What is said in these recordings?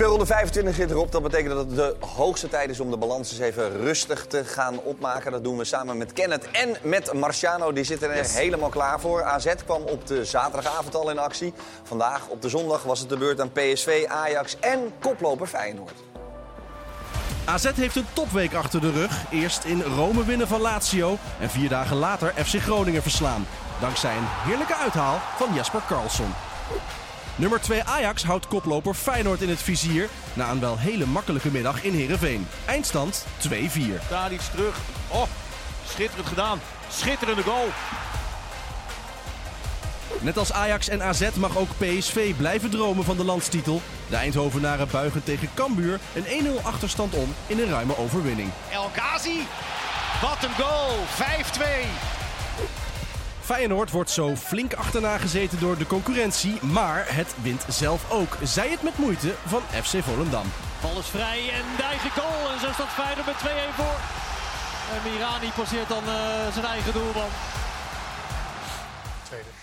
Speelronde 25 zit erop. Dat betekent dat het de hoogste tijd is om de balans eens even rustig te gaan opmaken. Dat doen we samen met Kenneth en met Marciano. Die zitten er helemaal klaar voor. AZ kwam op de zaterdagavond al in actie. Vandaag op de zondag was het de beurt aan PSV, Ajax en koploper Feyenoord. AZ heeft een topweek achter de rug. Eerst in Rome winnen van Lazio en vier dagen later FC Groningen verslaan. Dankzij een heerlijke uithaal van Jasper Karlsson. Nummer 2 Ajax houdt koploper Feyenoord in het vizier na een wel hele makkelijke middag in Heerenveen. Eindstand 2-4. Daar iets terug. Oh, schitterend gedaan. Schitterende goal. Net als Ajax en AZ mag ook PSV blijven dromen van de landstitel. De Eindhovenaren buigen tegen Cambuur een 1-0 achterstand om in een ruime overwinning. El Ghazi. Wat een goal. 5-2. Feyenoord wordt zo flink achterna gezeten door de concurrentie, maar het wint zelf ook. Zij het met moeite van FC Volendam. Bal is vrij en Dijgen goal. En zo staat Feyenoord met 2-1 voor. En Mirani passeert dan uh, zijn eigen doelman.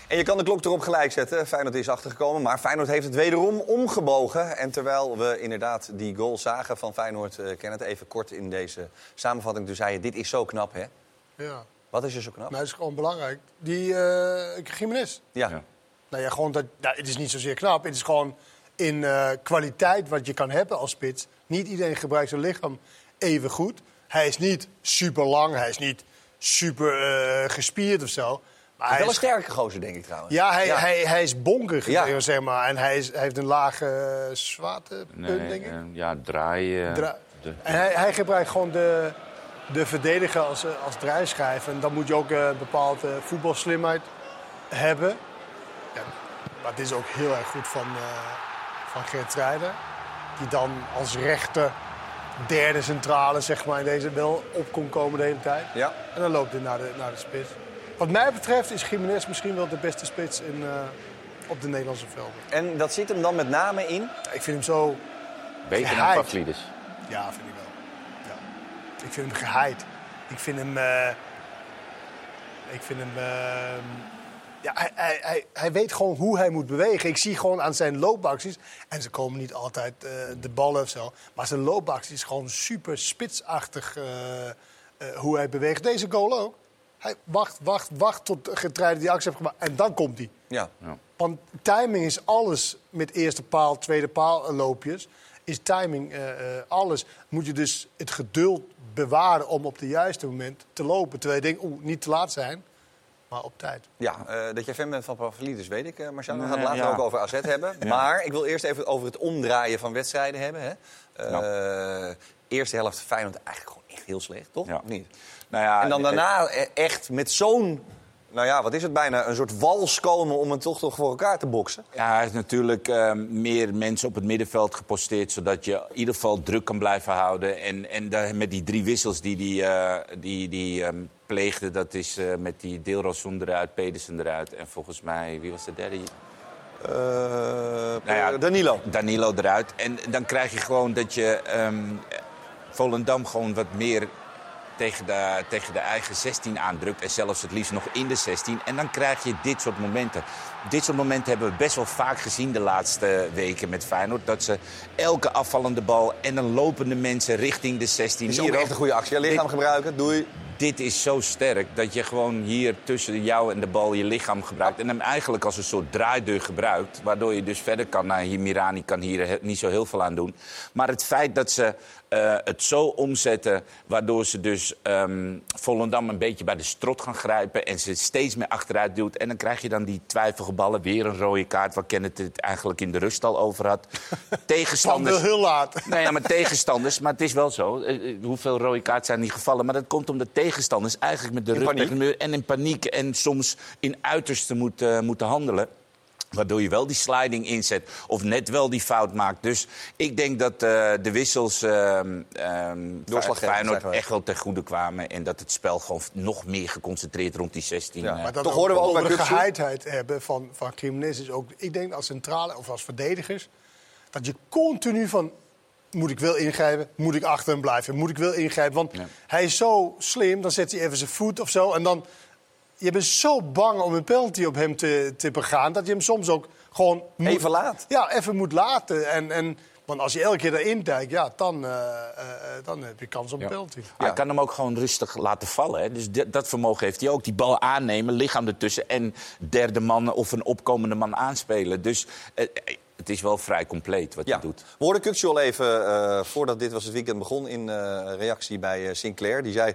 En je kan de klok erop gelijk zetten. Feyenoord is achtergekomen, maar Feyenoord heeft het wederom omgebogen. En terwijl we inderdaad die goal zagen van Feyenoord, uh, ken het even kort in deze samenvatting. Toen zei je, dit is zo knap, hè? Ja. Wat is er zo knap? Nou, dat is gewoon belangrijk. Die uh, Jiménez. Ja. ja. Nou ja, gewoon dat, nou, het is niet zozeer knap. Het is gewoon in uh, kwaliteit wat je kan hebben als spits. Niet iedereen gebruikt zijn lichaam even goed. Hij is niet super lang, hij is niet super uh, gespierd of zo. Maar hij wel een sterke gozer, denk ik trouwens. Ja, hij, ja. hij, hij is bonkig, ja. zeg maar. En hij, is, hij heeft een lage uh, zwaartepunt, nee, denk ik. ja, draai... Dra de... En hij, hij gebruikt gewoon de, de verdediger als, als draaischijf. En dan moet je ook een uh, bepaalde voetbalslimheid hebben. Ja, maar het is ook heel erg goed van, uh, van Geert Strijder. Die dan als rechter, derde centrale, zeg maar, in deze wel op kon komen de hele tijd. Ja. En dan loopt hij naar de, naar de spits. Wat mij betreft is Jiménez misschien wel de beste spits in, uh, op de Nederlandse velden. En dat zit hem dan met name in? Ja, ik vind hem zo... Beter dan Pavlidis. Ja, vind ik wel. Ik vind hem geheid. Ik vind hem... Uh, ik vind hem... Uh, ja, hij, hij, hij, hij, weet gewoon hoe hij moet bewegen. Ik zie gewoon aan zijn loopacties... En ze komen niet altijd uh, de ballen of zo. Maar zijn loopacties is gewoon super spitsachtig hoe hij beweegt. Deze goal ook. Hij wacht, wacht, wacht tot Getreide die actie heeft gemaakt. En dan komt hij. Ja. ja. Want timing is alles met eerste paal, tweede paal loopjes. Is timing alles. Moet je dus het geduld bewaren om op het juiste moment te lopen. Terwijl je denkt, oeh, niet te laat zijn. Maar op tijd. Ja, uh, dat jij fan bent van Pavlidis weet ik, uh, Marciano. We gaan het later ja. ook over AZ hebben. ja. Maar ik wil eerst even over het omdraaien van wedstrijden hebben. Hè. Ja. Eerste helft Feyenoord eigenlijk gewoon echt heel slecht, toch? Of niet? Nou ja, en dan daarna echt met zo'n, nou ja, wat is het bijna, een soort wals komen om het toch, toch voor elkaar te boksen. Ja, hij is natuurlijk uh, meer mensen op het middenveld geposteerd, zodat je in ieder geval druk kan blijven houden. En, en daar, met die drie wissels die, die, uh, die, die um, pleegde, dat is uh, met die Deelrosson eruit, Pedersen eruit. En volgens mij, wie was de derde? Uh, nou ja, Danilo. Danilo eruit. En dan krijg je gewoon dat je um, Volendam gewoon wat meer tegen de, tegen de eigen 16 aandrukt. En zelfs het liefst nog in de 16. En dan krijg je dit soort momenten. Dit soort momenten hebben we best wel vaak gezien de laatste weken met Feyenoord. Dat ze elke afvallende bal en dan lopende mensen richting de 16. Dat is ook echt een goede actie. Je lichaam dit, gebruiken, doei. Dit is zo sterk dat je gewoon hier tussen jou en de bal je lichaam gebruikt. En hem eigenlijk als een soort draaideur gebruikt. Waardoor je dus verder kan. Nou, hier, Mirani kan hier niet zo heel veel aan doen. Maar het feit dat ze uh, het zo omzetten... waardoor ze dus um, Volendam een beetje bij de strot gaan grijpen... en ze steeds meer achteruit duwt. En dan krijg je dan die twijfelgeballen. Weer een rode kaart, waar Kenneth het eigenlijk in de rust al over had. tegenstanders... Wel heel laat. Nee, ja, maar tegenstanders... Maar het is wel zo. Uh, hoeveel rode kaarten zijn die gevallen? Maar dat komt omdat tegenstanders eigenlijk met de rug tegen de muur... en in paniek en soms in uiterste moeten, uh, moeten handelen. Waardoor je wel die sliding inzet of net wel die fout maakt. Dus ik denk dat uh, de wissels uh, um, Feyenoord echt wel ten goede kwamen. En dat het spel gewoon nog meer geconcentreerd rond die 16. Ja, maar dat toch horen we ook de geheidheid hebben van, van Jiménez is ook... Ik denk als centrale of als verdedigers... dat je continu van... Moet ik wel ingrijpen? Moet ik achter hem blijven? Moet ik wel ingrijpen? Want ja. hij is zo slim, dan zet hij even zijn voet of zo... en dan je bent zo bang om een penalty op hem te, te begaan... dat je hem soms ook gewoon... Moet, even laat. Ja, even moet laten. En, en Want als je elke keer erin kijkt, ja, dan, eh, eh, eh, dan heb je kans op een penalty. Hij kan hem ook gewoon rustig laten vallen. Hè. Dus dat- dat vermogen heeft hij ook. Die bal aannemen, lichaam ertussen en derde man of een opkomende man aanspelen. Dus het is wel vrij compleet wat Ja. hij doet. We hoorden Kukçu al even, eh, voordat dit was het weekend begon, in eh, reactie bij eh, Sinclair. Die zei,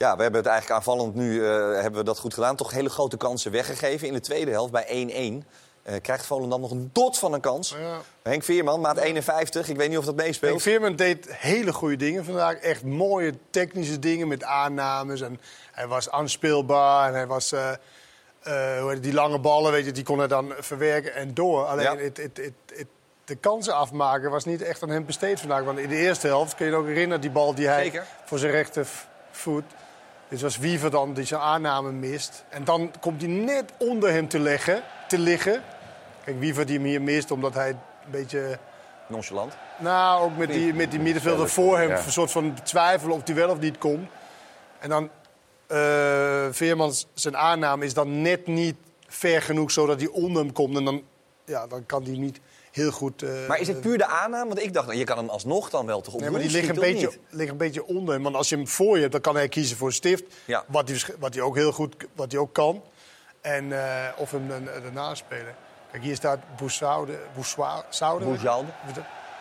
ja, we hebben het eigenlijk aanvallend nu eh, hebben we dat goed gedaan. Toch hele grote kansen weggegeven. In de tweede helft bij 1-1 eh, krijgt Volendam nog een dot van een kans. Ja. Henk Veerman, maat 51. Ik weet niet of dat Henk meespeelt. Veerman deed hele goede dingen vandaag. Echt mooie technische dingen met aannames. En hij was aanspeelbaar. En hij was... eh, hoe heet het, die lange ballen, weet je, die kon hij dan verwerken en door. Alleen Ja. het, het, het, het- de kansen afmaken was niet echt aan hem besteed vandaag. Want in de eerste helft, kun je je ook herinneren, die bal die hij Zeker. voor zijn rechtervoet... Dit was Wiever dan die zijn aanname mist. En dan komt hij net onder hem te, leggen, te liggen. Kijk, Wiever die hem hier mist omdat hij een beetje... Nonchalant. Nou, ook met die, met die middenvelder voor hem. ja. Een soort van twijfelen of hij wel of niet komt. En dan eh Veermans, zijn aanname is dan net niet ver genoeg zodat hij onder hem komt. En dan, ja, dan kan hij niet heel goed... eh, Maar is het puur de aanname? Want ik dacht, nou, je kan hem alsnog dan wel toch op Nee, maar die ligt een, beetje, ligt een beetje onder. Want als je hem voor je hebt, dan kan hij kiezen voor een stift. Ja. Wat, hij, wat hij ook heel goed wat hij ook kan. En, eh, of hem dan- daarna spelen. Kijk, hier staat Boussoude. Boussoude.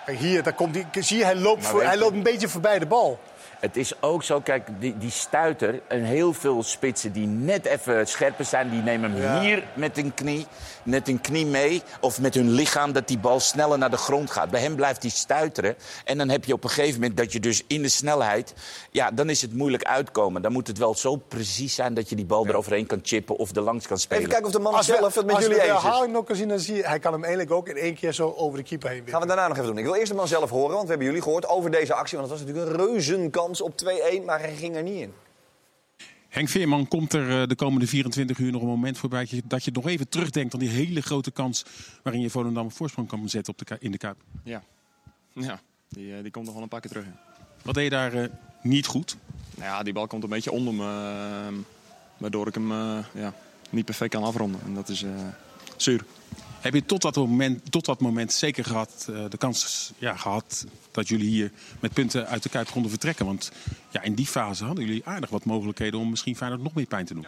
Kijk, hier, daar komt hij, zie je, hij loopt, voor, hij loopt een beetje voorbij de bal. Het is ook zo, kijk, die, die stuiter en heel veel spitsen die net even scherper zijn... die nemen hem Ja. hier met een knie, met een knie mee... of met hun lichaam dat die bal sneller naar de grond gaat. Bij hem blijft hij stuiteren. En dan heb je op een gegeven moment dat je dus in de snelheid... ja, dan is het moeilijk uitkomen. Dan moet het wel zo precies zijn dat je die bal eroverheen kan chippen... of er langs kan spelen. Even kijken of de man Als we- zelf het met als jullie de eens is. herhaling nog kan zien, dan zie je... Hij kan hem eigenlijk ook in één keer zo over de keeper heen Gaan wippen. we daarna nog even doen. Ik wil eerst de man zelf horen, want we hebben jullie gehoord over deze actie. Want het was natuurlijk een reuzenkans op 2-1, maar hij ging er niet in. Henk Veerman, komt er eh, de komende 24 uur nog een moment voorbij dat je, nog even terugdenkt aan die hele grote kans waarin je Volendam een voorsprong kan zetten op de, in de Kuip? Ja, ja die, eh, die komt nog wel een paar keer terug. Wat deed je daar eh, niet goed? Nou ja, die bal komt een beetje onder me. eh, waardoor ik hem ja, niet perfect kan afronden. En dat is zuur. Heb je tot dat moment, tot dat moment zeker gehad, eh, de kans ja, gehad dat jullie hier met punten uit de Kuip konden vertrekken? Want ja, in die fase hadden jullie aardig wat mogelijkheden om misschien Feyenoord nog meer pijn te doen.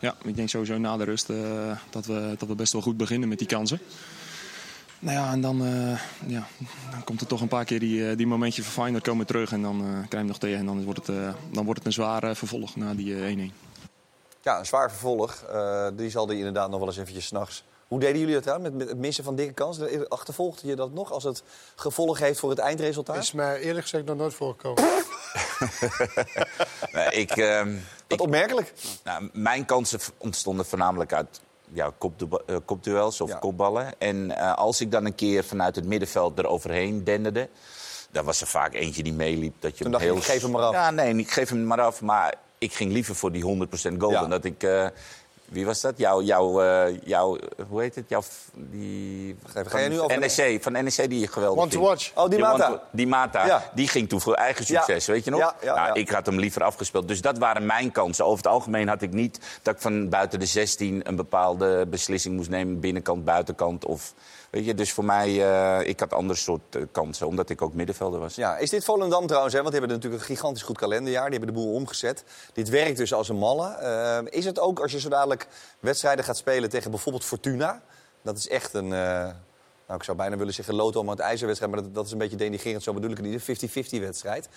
Ja, ik denk sowieso na de rust eh, dat, we, dat we best wel goed beginnen met die kansen. Nou ja, en dan, eh, ja, dan komt er toch een paar keer die, die momentje van Feyenoord komen terug. En dan eh, krijg je hem nog tegen. En dan wordt het, eh, dan wordt het een zware vervolg na die eh, 1-1. Ja, een zwaar vervolg. Eh, die zal er inderdaad nog wel eens eventjes s'nachts. Hoe deden jullie dat dan met, met het missen van dikke kansen? Achtervolgde je dat nog als het gevolg heeft voor het eindresultaat? is mij eerlijk gezegd nog nooit voorgekomen. Nee, ik, ehm, Wat opmerkelijk. Nou, mijn kansen ontstonden voornamelijk uit ja, kopdu- eh, kopduels of Ja. kopballen. En eh, als ik dan een keer vanuit het middenveld eroverheen denderde... dan was er vaak eentje die meeliep. Dat je Toen dacht je, ik geef hem maar af. Ja, nee, ik geef hem maar af. Maar ik ging liever voor die 100% goal Ja. dan dat ik... eh, wie was dat? Jouw, jouw, eh, jouw hoe heet het? Jouw, die, even, ga je nu over- NEC, van NEC die je geweldig Want to watch. Oh, die Mata. Die Mata, Ja. die ging toen voor eigen Ja. succes, weet je nog? Ja, nou, ja. Ik had hem liever afgespeeld. Dus dat waren mijn kansen. Over het algemeen had ik niet dat ik van buiten de 16 een bepaalde beslissing moest nemen. Binnenkant, buitenkant. Of, weet je, dus voor mij, eh, ik had ander soort eh, kansen, omdat ik ook middenvelder was. Ja, is dit Volendam trouwens, hè? want die hebben natuurlijk een gigantisch goed kalenderjaar. Die hebben de boel omgezet. Dit werkt dus als een malle. Eh, is het ook als je zo dadelijk wedstrijden gaat spelen tegen bijvoorbeeld Fortuna? Dat is echt een, eh, nou ik zou bijna willen zeggen loto om het ijzerwedstrijd. Maar dat, dat is een beetje denigrerend, zo bedoel ik het niet. Een 50-50 wedstrijd.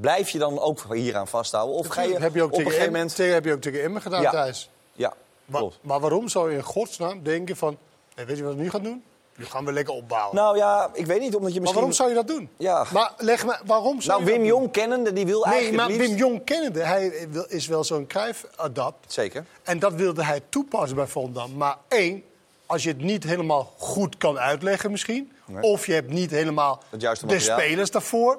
Blijf je dan ook hieraan vasthouden? Of ga je, heb je ook op een gegeven moment... tegen, heb je ook tegen Emmen gedaan Ja. thuis. Ja, Maar, maar waarom zou je in godsnaam denken van... weet je wat we nu gaan doen? Nu gaan we lekker opbouwen. Nou ja, ik weet niet, omdat je maar misschien... waarom zou je dat doen? Ja. Maar leg me, waarom zou Nou, je Wim dat doen? Jong kennende, die wil Nee, eigenlijk maar het liefst... Wim Jong kennende, hij is wel zo'n Cruijff-adapt. Zeker. En dat wilde hij toepassen bij Volendam. Maar één, als je het niet helemaal goed kan uitleggen misschien... Nee. of je hebt niet helemaal Het juiste de spelers daarvoor...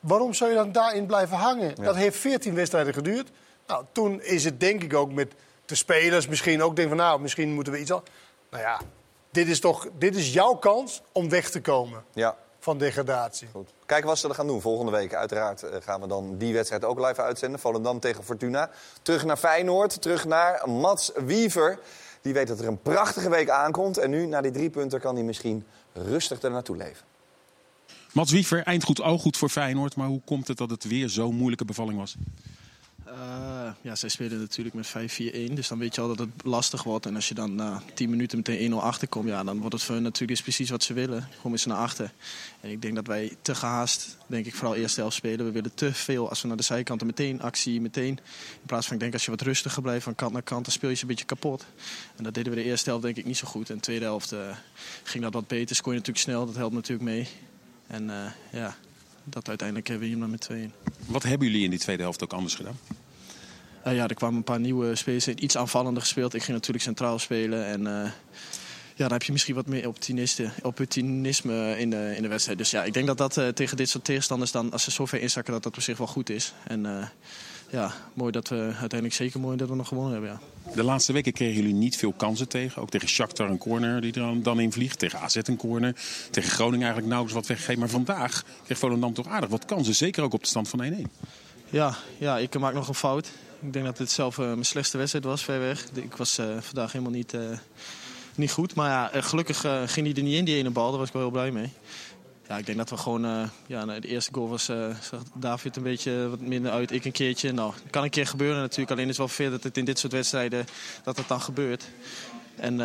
waarom zou je dan daarin blijven hangen? Dat heeft 14 wedstrijden geduurd. Nou, toen is het denk ik ook met de spelers misschien ook... denk van nou, misschien moeten we iets... al- Nou ja, dit is toch dit is jouw kans om weg te komen Ja. van degradatie. Goed. Kijken wat ze er gaan doen. Volgende week uiteraard eh, gaan we dan die wedstrijd ook live uitzenden. Volendam tegen Fortuna. Terug naar Feyenoord. Terug naar Mats Wiever. Die weet dat er een prachtige week aankomt. En nu, na die drie punten, kan hij misschien rustig er naartoe leven. Mats Wiever, eindgoed, al goed voor Feyenoord. Maar hoe komt het dat het weer zo'n moeilijke bevalling was? Uh, ja, zij spelen natuurlijk met 5-4-1. Dus dan weet je al dat het lastig wordt. En als je dan na 10 minuten meteen 1-0 achterkomt, ja, dan wordt het voor hen natuurlijk precies wat ze willen. Met z'n naar achter. En ik denk dat wij te gehaast, denk ik, vooral eerste helft spelen. We willen te veel als we naar de zijkanten meteen actie, meteen. In plaats van, ik denk, als je wat rustiger blijft van kant naar kant, dan speel je ze een beetje kapot. En dat deden we de eerste helft denk ik niet zo goed. En de tweede helft uh, ging dat wat beter. Scoor je natuurlijk snel, dat helpt natuurlijk mee. En uh, ja, dat uiteindelijk hebben we hier met 2 Wat hebben jullie in die tweede helft ook anders gedaan? Uh, ja, er kwamen een paar nieuwe spelers in. Iets aanvallender gespeeld. Ik ging natuurlijk centraal spelen. En uh, ja, dan heb je misschien wat meer opportunisme in de, in de wedstrijd. Dus ja, ik denk dat dat uh, tegen dit soort tegenstanders dan, als ze zover inzakken, dat dat op zich wel goed is. En ja, mooi dat we uiteindelijk zeker mooi dat we nog gewonnen hebben. Ja. De laatste weken kregen jullie niet veel kansen tegen. Ook tegen Shakhtar een corner die er dan, dan in vliegt. Tegen AZ een corner. Tegen Groningen eigenlijk nauwelijks wat weggegeven. Maar vandaag kreeg Volendam toch aardig wat kansen. Zeker ook op de stand van 1-1. Ja, ja, ik maak nog een fout. Ik denk dat dit zelf uh, mijn slechtste wedstrijd was, ver weg. Ik was uh, vandaag helemaal niet, uh, niet goed. Maar ja, gelukkig ging hij er niet in, die ene bal. Daar was ik wel heel blij mee. Ja, ik denk dat we gewoon... ja, de eerste goal was, zag David een beetje wat minder uit. Ik een keertje. Nou, kan een keer gebeuren natuurlijk. Alleen is het wel veel dat het in dit soort wedstrijden dat het dan gebeurt. En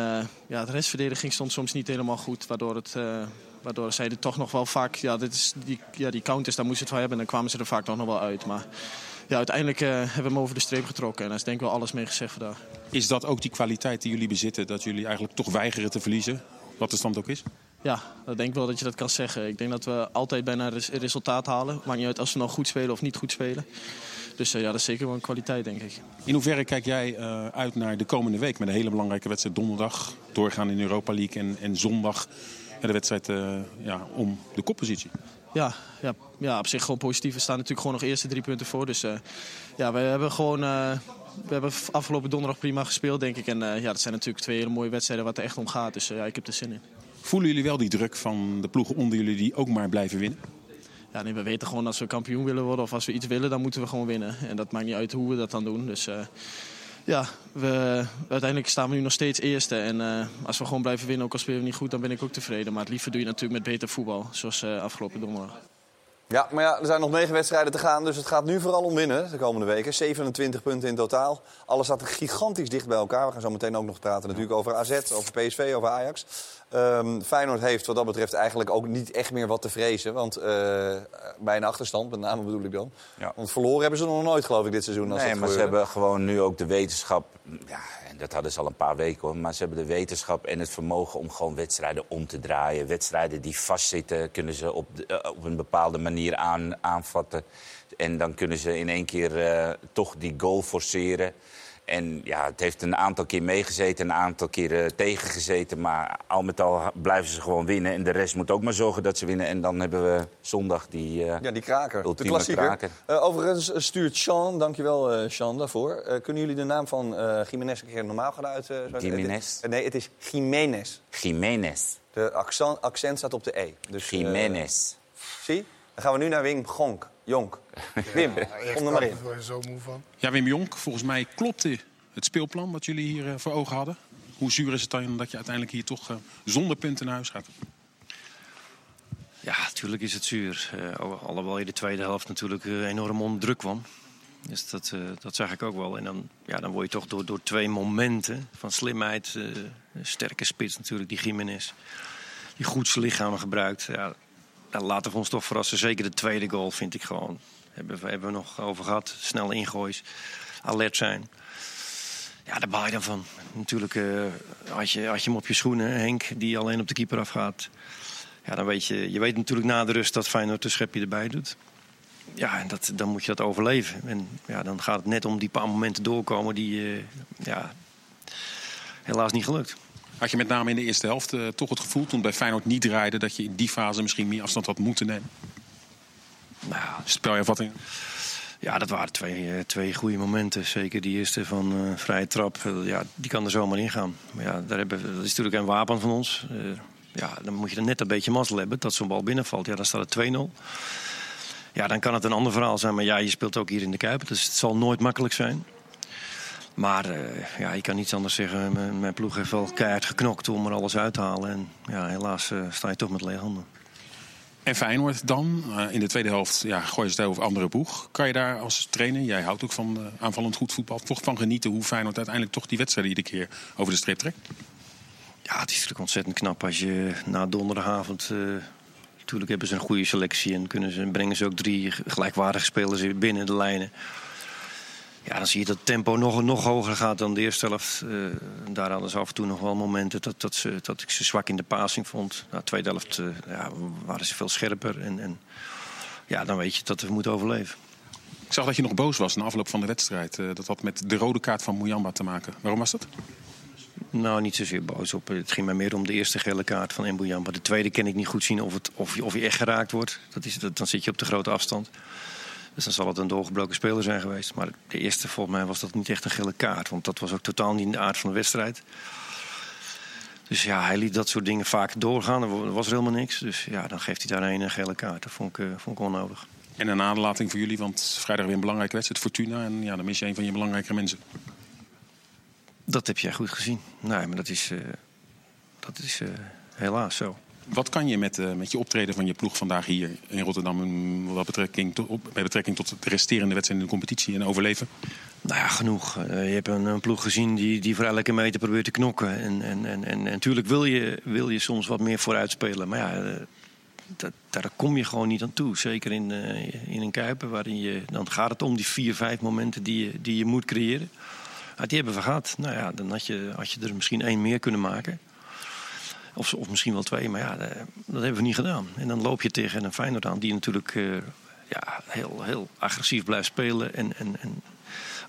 ja, de restverdediging stond soms niet helemaal goed. Waardoor het... Waardoor zij er toch nog wel vaak, ja, dit is die, ja, die counters, daar moesten ze het van hebben. En dan kwamen ze er vaak nog wel uit. Maar ja, uiteindelijk uh, hebben we hem over de streep getrokken. En daar is denk ik wel alles mee gezegd vandaag. Is dat ook die kwaliteit die jullie bezitten? Dat jullie eigenlijk toch weigeren te verliezen? Wat de stand ook is? Ja, dat denk ik wel dat je dat kan zeggen. Ik denk dat we altijd bijna een resultaat halen. Maakt niet uit als we nou goed spelen of niet goed spelen. Dus uh, ja, dat is zeker wel een kwaliteit, denk ik. In hoeverre kijk jij uh, uit naar de komende week met een hele belangrijke wedstrijd donderdag? Doorgaan in de Europa League en, en zondag de wedstrijd uh, ja, om de koppositie? Ja, ja, ja, op zich gewoon positief. We staan natuurlijk gewoon nog eerste drie punten voor. Dus ja, we hebben gewoon... We hebben afgelopen donderdag prima gespeeld, denk ik. En uh, ja, dat zijn natuurlijk twee hele mooie wedstrijden waar het echt om gaat. Dus ja, ik heb er zin in. Voelen jullie wel die druk van de ploegen onder jullie die ook maar blijven winnen? Ja, nee, we weten gewoon als we kampioen willen worden of als we iets willen, dan moeten we gewoon winnen. En dat maakt niet uit hoe we dat dan doen. Dus ja, we, uiteindelijk staan we nu nog steeds eerste. En uh, als we gewoon blijven winnen, ook al spelen we niet goed, dan ben ik ook tevreden. Maar het liever doe je natuurlijk met beter voetbal, zoals uh, afgelopen donderdag. Ja, maar ja, er zijn nog negen wedstrijden te gaan, dus het gaat nu vooral om winnen de komende weken. 27 punten in totaal. Alles staat gigantisch dicht bij elkaar. We gaan zo meteen ook nog praten natuurlijk over AZ, over PSV, over Ajax. Um, Feyenoord heeft wat dat betreft eigenlijk ook niet echt meer wat te vrezen. Want uh, bij een achterstand, met name bedoel ik dan. Ja. Want verloren hebben ze nog nooit, geloof ik, dit seizoen. Als nee, maar ze hebben gewoon nu ook de wetenschap... Ja, en dat hadden ze al een paar weken hoor. Maar ze hebben de wetenschap en het vermogen om gewoon wedstrijden om te draaien. Wedstrijden die vastzitten, kunnen ze op, de, op een bepaalde manier aan, aanvatten. En dan kunnen ze in één keer uh, toch die goal forceren. En ja, het heeft een aantal keer meegezeten, een aantal keer uh, tegengezeten. Maar al met al blijven ze gewoon winnen. En de rest moet ook maar zorgen dat ze winnen. En dan hebben we zondag die uh, Ja, die kraker. De klassieker. Kraker. Uh, overigens stuurt Sean, dankjewel Sean daarvoor. kunnen jullie de naam van Jiménez een keer normaal gaan uit? Jiménez? nee, het is Jiménez. Jiménez. De accent, accent staat op de E. Dus, Jiménez. zie? Dan gaan we nu naar Wim Gonk. Jonk. Wim, ja, kom er maar in. Zo moe van. Ja, Wim Jonk, volgens mij klopte het speelplan wat jullie hier uh, voor ogen hadden. Hoe zuur is het dan dat je uiteindelijk hier toch uh, zonder punten naar huis gaat? Ja, natuurlijk is het zuur. Uh, alhoewel je de tweede helft natuurlijk enorm onder druk kwam. Dus dat, dat zag ik ook wel. En dan, ja, dan word je toch door, door twee momenten van slimheid, een sterke spits natuurlijk, die Jiménez, die goed zijn lichaam gebruikt. Ja, nou, laten we ons toch verrassen. Zeker de tweede goal vind ik gewoon. Hebben we, hebben we nog over gehad. Snel ingoois. Alert zijn. Ja, daar baal je dan van. Natuurlijk uh, had, je, had je hem op je schoenen, Henk, die alleen op de keeper afgaat. Ja, dan weet je, je weet natuurlijk na de rust dat Feyenoord een schepje erbij doet. Ja, en dat, dan moet je dat overleven. En ja, dan gaat het net om die paar momenten doorkomen die uh, ja, helaas niet gelukt. Had je met name in de eerste helft uh, toch het gevoel, toen bij Feyenoord niet draaide, dat je in die fase misschien meer afstand had moeten nemen? Nou, Spelervatting? Ja, dat waren twee, uh, twee goede momenten. Zeker die eerste van uh, vrije trap. ja, die kan er zomaar in gaan. Maar ja, daar hebben, dat is natuurlijk een wapen van ons. ja, dan moet je er net een beetje mazzel hebben dat zo'n bal binnenvalt. Ja, dan staat het 2-0. Ja, dan kan het een ander verhaal zijn. Maar ja, je speelt ook hier in de Kuip. Dus het zal nooit makkelijk zijn. Maar uh, ja, je kan niets anders zeggen. Mijn, mijn, ploeg heeft wel keihard geknokt om er alles uit te halen. En ja, helaas uh, sta je toch met lege handen. En Feyenoord dan, eh, in de tweede helft, ja, gooi je het over andere boeg. Kan je daar als trainer, jij houdt ook van eh, aanvallend goed voetbal, toch van genieten hoe Feyenoord uiteindelijk toch die wedstrijd iedere keer over de streep trekt? Ja, het is natuurlijk ontzettend knap als je na donderdagavond... eh, natuurlijk hebben ze een goede selectie en kunnen ze, brengen ze ook drie gelijkwaardige spelers binnen de lijnen. Ja, dan zie je dat het tempo nog, nog hoger gaat dan de eerste helft. Eh, daar hadden ze af en toe nog wel momenten dat, dat, ze, dat ik ze zwak in de passing vond. Na de tweede helft eh, ja, waren ze veel scherper. En, en ja, dan weet je dat we moeten overleven. Ik zag dat je nog boos was na afloop van de wedstrijd. Eh, dat had met de rode kaart van Muyamba te maken. Waarom was dat? Nou, niet zozeer boos op. Het ging mij meer om de eerste gele kaart van Mbuyamba. De tweede kan ik niet goed zien of, het, of, je, of je echt geraakt wordt. Dat is, dat, dan zit je op de grote afstand. Dus dan zal het een doorgebroken speler zijn geweest. Maar de eerste, volgens mij, was dat niet echt een gele kaart. Want dat was ook totaal niet in de aard van de wedstrijd. Dus ja, hij liet dat soort dingen vaak doorgaan. Er was er helemaal niks. Dus ja, dan geeft hij daar een gele kaart. Dat vond ik, uh, vond ik onnodig. En een aderlating voor jullie, want vrijdag weer een belangrijke wedstrijd. Fortuna. En ja, dan mis je een van je belangrijke mensen. Dat heb jij goed gezien. Nee, maar dat is, uh, dat is uh, helaas zo. Wat kan je met, uh, met je optreden van je ploeg vandaag hier in Rotterdam... Wat betrekking tot, op, met betrekking tot de resterende wedstrijden in de competitie en overleven? Nou ja, genoeg. je hebt een, ploeg gezien die, die voor elke meter probeert te knokken. En, en, en, en, natuurlijk wil je, wil je soms wat meer vooruit spelen. Maar ja, dat, daar kom je gewoon niet aan toe. Zeker in, in een Kuiper, waarin je... Dan gaat het om die vier, vijf momenten die je, die je moet creëren. Ah, die hebben we gehad. Nou ja, dan had je, had je er misschien één meer kunnen maken. Of, of misschien wel twee, maar ja, dat, dat hebben we niet gedaan. En dan loop je tegen een Feyenoord aan die natuurlijk uh, ja, heel, heel agressief blijft spelen. En, en, en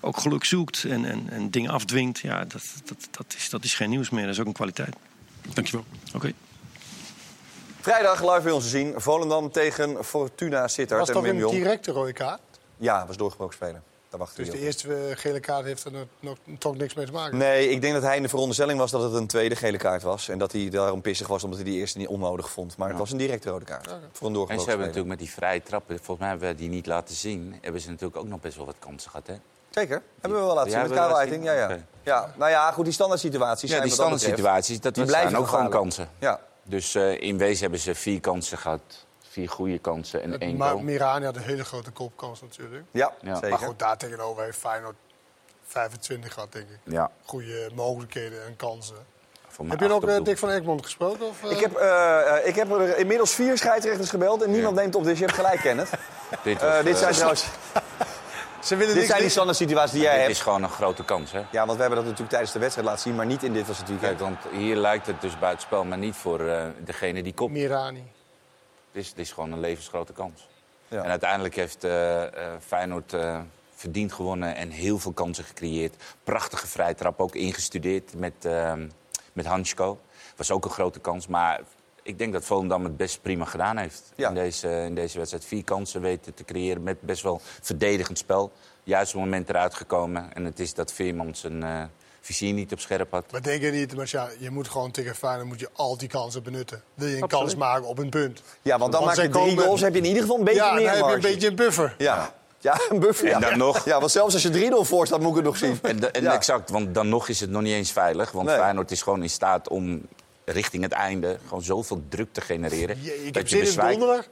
ook geluk zoekt en, en, en dingen afdwingt. Ja, dat, dat, dat, is, dat is geen nieuws meer. Dat is ook een kwaliteit. Dankjewel. Oké. Okay. Vrijdag live bij ons te zien. Volendam tegen Fortuna Sittard. Was toch een directe rode kaart? Ja, was doorgebroken spelen. Dus de eerste gele kaart heeft er nog, toch niks mee te maken? Nee, ik denk dat hij in de veronderstelling was dat het een tweede gele kaart was. En dat hij daarom pissig was omdat hij die eerste niet onnodig vond. Maar ja. het was een directe rode kaart. Voor een en ze hebben natuurlijk met die vrije trappen, volgens mij hebben we die niet laten zien... hebben ze natuurlijk ook nog best wel wat kansen gehad, hè? Zeker, hebben we wel laten zien met Karel Eiting. Ja, ja. Okay. ja, nou ja, goed, die standaard situaties ja, zijn die standaard situaties, dat die blijven ook gewoon kansen. Ja. Dus uh, in wezen hebben ze vier kansen gehad vier goede kansen en één maar goal. Mirani had een hele grote kopkans natuurlijk. Ja, ja. zeker. Maar goed, daar tegenover heeft Feyenoord 25 gehad, denk ik. Ja. Goede mogelijkheden en kansen. Heb je nog uh, Dick van Egmond gesproken? Of, uh... ik, heb, uh, ik heb er inmiddels vier scheidsrechters gebeld en niemand ja. neemt op, dus je hebt gelijk, Kenneth. dit, was, dit zijn trouwens... Ze willen dit zijn die standaard situaties die jij dit hebt. Dit is gewoon een grote kans, hè? Ja, want we hebben dat natuurlijk tijdens de wedstrijd laten zien, maar niet in dit was het weekend. Kijk, want hier lijkt het dus buitenspel, maar niet voor degene die kopt. Mirani. Het is, het is gewoon een levensgrote kans. Ja. En uiteindelijk heeft uh, uh, Feyenoord uh, verdiend gewonnen en heel veel kansen gecreëerd. Prachtige vrijtrap, ook ingestudeerd met, met Hansko. Was ook een grote kans, maar ik denk dat Volendam het best prima gedaan heeft. Ja. In, deze, in deze wedstrijd vier kansen weten te creëren met best wel verdedigend spel. Juist moment eruit gekomen. En het is dat Veerman zijn vizier niet op scherp had. Maar denk je niet, maar ja, je moet gewoon tegen Feyenoord moet je al die kansen benutten. Wil je een Absoluut. kans maken op een punt. Ja, want dan want maak je drie goals, heb je in ieder geval een beetje ja, meer dan heb je een beetje een buffer. Ja. Ja, een buffer. En ja. dan nog. Ja, want zelfs als je 3-0 voor staat, moet ik het nog zien. En, en ja. exact, want dan nog is het nog niet eens veilig. Want Nee. Feyenoord is gewoon in staat om richting het einde gewoon zoveel druk te genereren. Je, ik dat heb je zin in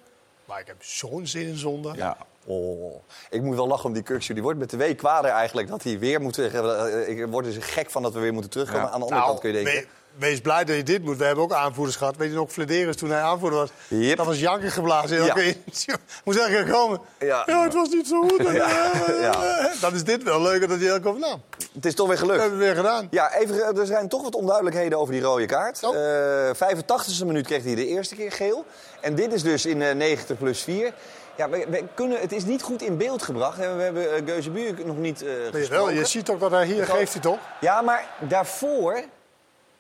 maar ik heb zo'n zin in zondag. Ja. Oh, ik moet wel lachen om die Kurksu. Die wordt met de week kwader eigenlijk dat hij weer moet... eh, Ik word er dus gek van dat we weer moeten terugkomen. Ja. Aan de andere kant kun je denken... we- wees blij dat je dit moet. We hebben ook aanvoerders gehad. Weet je nog, Flederis toen hij aanvoerder was? Yep. Dat was janken geblazen. Ja. Moest eigenlijk komen. Ja. Ja. het was niet zo goed. Dan is dit wel leuker dat je over naam. Het is toch weer gelukt. hebben we weer gedaan. Ja, even, er zijn toch wat onduidelijkheden over die rode kaart. Oh. Eh 85e minuut kreeg hij de eerste keer geel. En dit is dus in eh, 90 plus 4. Ja, we, we kunnen, het is niet goed in beeld gebracht. We hebben uh, Geuze Buurk nog niet eh Nee, wel, je ziet toch dat hij hier geeft hij toch? Ja, maar daarvoor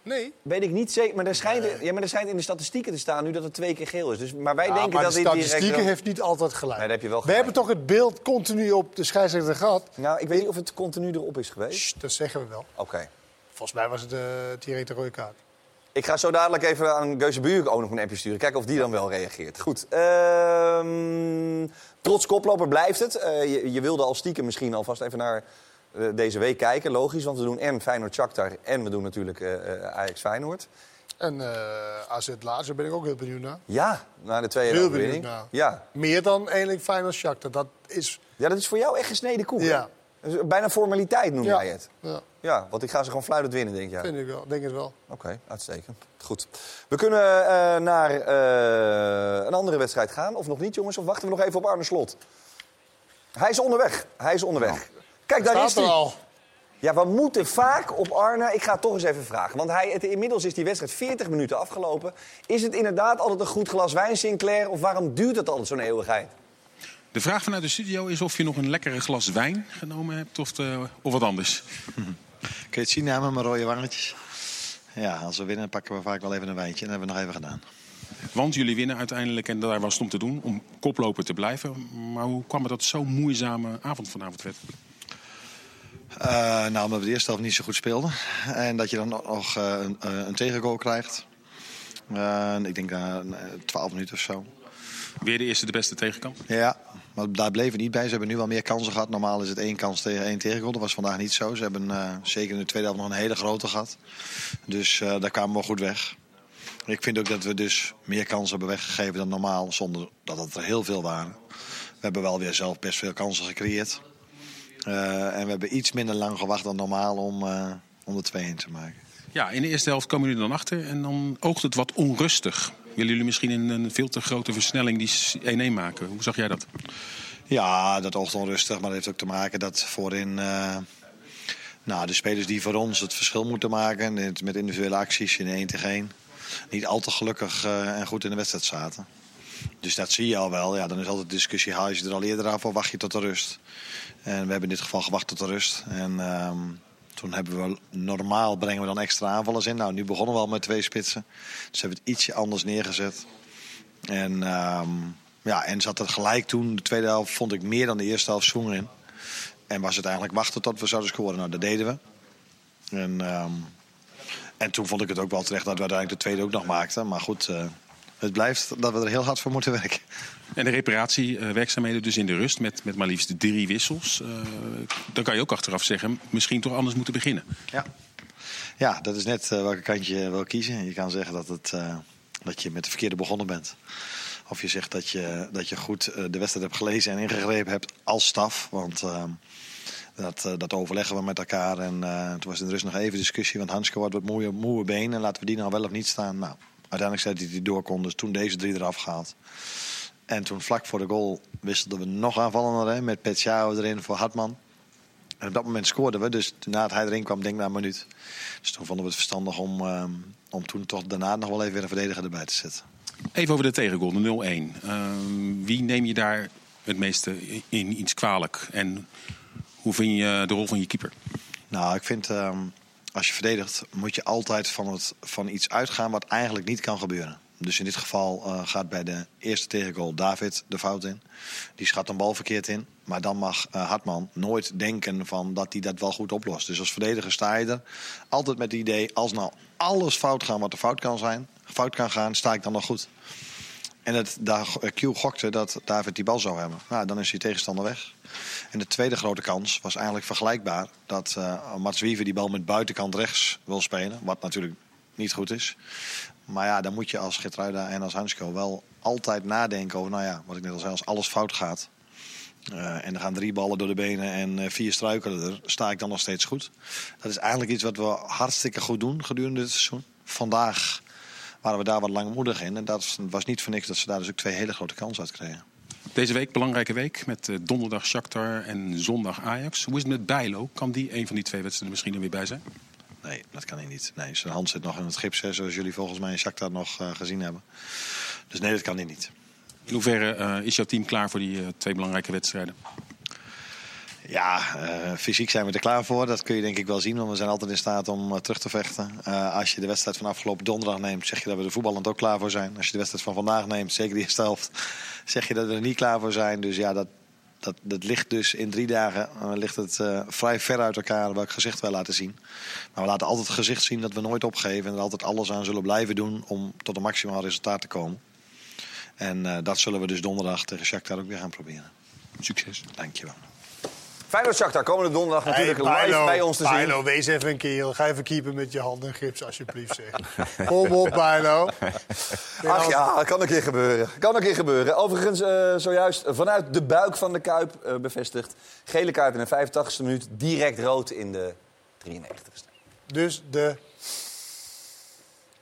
Nee. weet ik niet zeker. Maar er, schijnt, ja, maar er schijnt in de statistieken te staan nu dat het twee keer geel is. Dus, maar wij Ja, denken maar dat de dit statistieken heeft niet altijd gelijk. Nee, heb je wel we gelijk. hebben toch het beeld continu op de scheidsrechter gehad? Nou, ik weet niet of het continu erop is geweest. Dat zeggen we wel. Oké. Volgens mij was het uh, direct de rode kaart. Ik ga zo dadelijk even aan Geuze Buurk ook nog een appje sturen. Kijken of die dan wel reageert. Goed. Ehm, trots koploper blijft het. Eh, je, je wilde al stiekem misschien alvast even naar eh, deze week kijken. Logisch, want we doen en Feyenoord Shakhtar en we doen natuurlijk eh, eh, Ajax Feyenoord. En AZ Lazio ben ik ook heel benieuwd naar. Ja, na de tweede Heel overwinning. benieuwd naar. Ja. Meer dan eigenlijk Feyenoord Shakhtar. Dat is... ja, dat is voor jou echt gesneden koek. Ja, Bijna formaliteit noem Ja. jij het. ja Ja, want ik ga ze gewoon fluitend winnen, denk je. vind ik wel. Denk het wel. Oké, uitstekend. Goed. We kunnen eh, naar eh, een andere wedstrijd gaan. Of nog niet, jongens? Of wachten we nog even op Arne Slot? Hij is onderweg. Hij is onderweg. Kijk, daar is hij. al. Ja, we moeten vaak op Arne. Ik ga het toch eens even vragen. Want hij, het, inmiddels is die wedstrijd 40 minuten afgelopen. Is het inderdaad altijd een goed glas wijn, Sinclair? Of waarom duurt het altijd zo'n eeuwigheid? De vraag vanuit de studio is of je nog een lekkere glas wijn genomen hebt of, eh, of wat anders. Kun je het zien aan mijn rode wangetjes? Ja, als we winnen pakken we vaak wel even een wijntje. En dat hebben we nog even gedaan. Want jullie winnen uiteindelijk en daar was het om te doen, om koploper te blijven. Maar hoe kwam het dat zo'n moeizame avond vanavond werd? Eh, nou, omdat we de eerste helft niet zo goed speelden. En dat je dan nog eh, een, een tegengoal krijgt. Ik denk na 12 minuten of zo. Weer de eerste de beste tegenkant. Ja, maar daar bleven niet bij. Ze hebben nu wel meer kansen gehad. Normaal is het één kans tegen één tegengoal. Dat was vandaag niet zo. Ze hebben eh, zeker in de tweede helft nog een hele grote gehad. Dus eh, daar kwamen we goed weg. Ik vind ook dat we dus meer kansen hebben weggegeven dan normaal. Zonder dat het er heel veel waren. We hebben wel weer zelf best veel kansen gecreëerd. Eh, en we hebben iets minder lang gewacht dan normaal om, om de 2-1 te maken. Ja, in de eerste helft komen jullie dan achter en dan oogt het wat onrustig. Willen jullie misschien in een veel te grote versnelling die 1-1 maken? Hoe zag jij dat? Ja, dat oogt onrustig. Maar dat heeft ook te maken dat voorin... eh, nou, de spelers die voor ons het verschil moeten maken... met individuele acties in 1 tegen 1... niet al te gelukkig eh, en goed in de wedstrijd zaten. Dus dat zie je al wel. Ja, dan is altijd de discussie, haal je ze er al eerder af of wacht je tot de rust? En we hebben in dit geval gewacht tot de rust. En ehm, toen hebben we, normaal brengen we dan extra aanvallers in. Nou, nu begonnen we al met twee spitsen. Dus hebben we het ietsje anders neergezet. En, ehm, ja, en zat er gelijk toen, de tweede helft, vond ik meer dan de eerste helft swing in. En was het eigenlijk wachten tot we zouden scoren. Nou, dat deden we. En, ehm, en toen vond ik het ook wel terecht dat we uiteindelijk de tweede ook nog maakten. Maar goed, eh, het blijft dat we er heel hard voor moeten werken. En de reparatiewerkzaamheden dus in de rust met, met maar liefst drie wissels. Eh, dan kan je ook achteraf zeggen, misschien toch anders moeten beginnen. Ja, ja dat is net eh, welke kant je wil kiezen. Je kan zeggen dat, het, eh, dat je met de verkeerde begonnen bent. Of je zegt dat je, dat je goed de wedstrijd hebt gelezen en ingegrepen hebt als staf. Want dat, dat overleggen we met elkaar. En toen was in de rust nog even discussie. Want Hansko had wat moeie, moe benen. Laten we die nou wel of niet staan. Nou, uiteindelijk zei hij dat hij door kon. Dus toen deze drie eraf gehaald. En toen vlak voor de goal wisselden we nog aanvallender hè, met Petjao erin voor Hartman. En op dat moment scoorden we. Dus na het hij erin kwam, denk ik na een minuut. Dus toen vonden we het verstandig om, ehm, om toen toch daarna nog wel even weer een verdediger erbij te zetten. Even over de tegengoal, de 0-1. Ehm, wie neem je daar het meeste in iets kwalijk? En hoe vind je de rol van je keeper? Nou, ik vind ehm, als je verdedigt, moet je altijd van, het, van iets uitgaan wat eigenlijk niet kan gebeuren. Dus in dit geval eh, gaat bij de eerste tegengoal David de fout in. Die schat een bal verkeerd in. Maar dan mag eh, Hartman nooit denken van dat hij dat wel goed oplost. Dus als verdediger sta je er altijd met het idee... als nou alles fout gaat wat er fout kan, zijn, fout kan gaan, sta ik dan nog goed. En het, daar, Q gokte dat David die bal zou hebben. Nou, dan is die tegenstander weg. En de tweede grote kans was eigenlijk vergelijkbaar. Dat eh Mats Wiever die bal met buitenkant rechts wil spelen. Wat natuurlijk niet goed is. Maar ja, dan moet je als Gertruida en als Hansko wel altijd nadenken over... nou ja, wat ik net al zei, als alles fout gaat... eh, en er gaan drie ballen door de benen en eh, vier struikelen er... sta ik dan nog steeds goed. Dat is eigenlijk iets wat we hartstikke goed doen gedurende dit seizoen. Vandaag waren we daar wat langmoedig in. En dat was niet voor niks dat ze daar dus ook twee hele grote kansen uit kregen. Deze week, belangrijke week, met eh, donderdag Shakhtar en zondag Ajax. Hoe is het met Bijlo? Kan die een van die twee wedstrijden misschien er weer bij zijn? Nee, dat kan hij niet. Nee, zijn hand zit nog in het gips, hè, zoals jullie volgens mij in Shakhtar nog eh, gezien hebben. Dus nee, dat kan hij niet. In hoeverre eh, is jouw team klaar voor die twee belangrijke wedstrijden? Ja, eh, fysiek zijn we er klaar voor. Dat kun je denk ik wel zien, want we zijn altijd in staat om eh, terug te vechten. Eh, als je de wedstrijd van afgelopen donderdag neemt, zeg je dat we er voetballend ook klaar voor zijn. Als je de wedstrijd van vandaag neemt, zeker de eerste helft, zeg je dat we er niet klaar voor zijn. Dus ja, dat, dat, dat ligt dus in drie dagen ligt het vrij ver uit elkaar welk gezicht wij laten zien. Maar we laten altijd het gezicht zien dat we nooit opgeven en er altijd alles aan zullen blijven doen om tot een maximaal resultaat te komen. En dat zullen we dus donderdag tegen Shakhtar ook weer gaan proberen. Succes. Dankjewel. Feyenoord Shakhtar komende donderdag natuurlijk Hey, live bij ons te zien. Bijlo, wees even een kerel. Ga even keeper met je handen in gips, alsjeblieft. Zeg. Kom op, Bijlo. Ach ja, dat kan een keer gebeuren. Kan een keer gebeuren. Overigens, eh, zojuist vanuit de buik van de Kuip eh, bevestigd. Gele Kuip in de 85e minuut, direct rood in de 93e. Dus de, de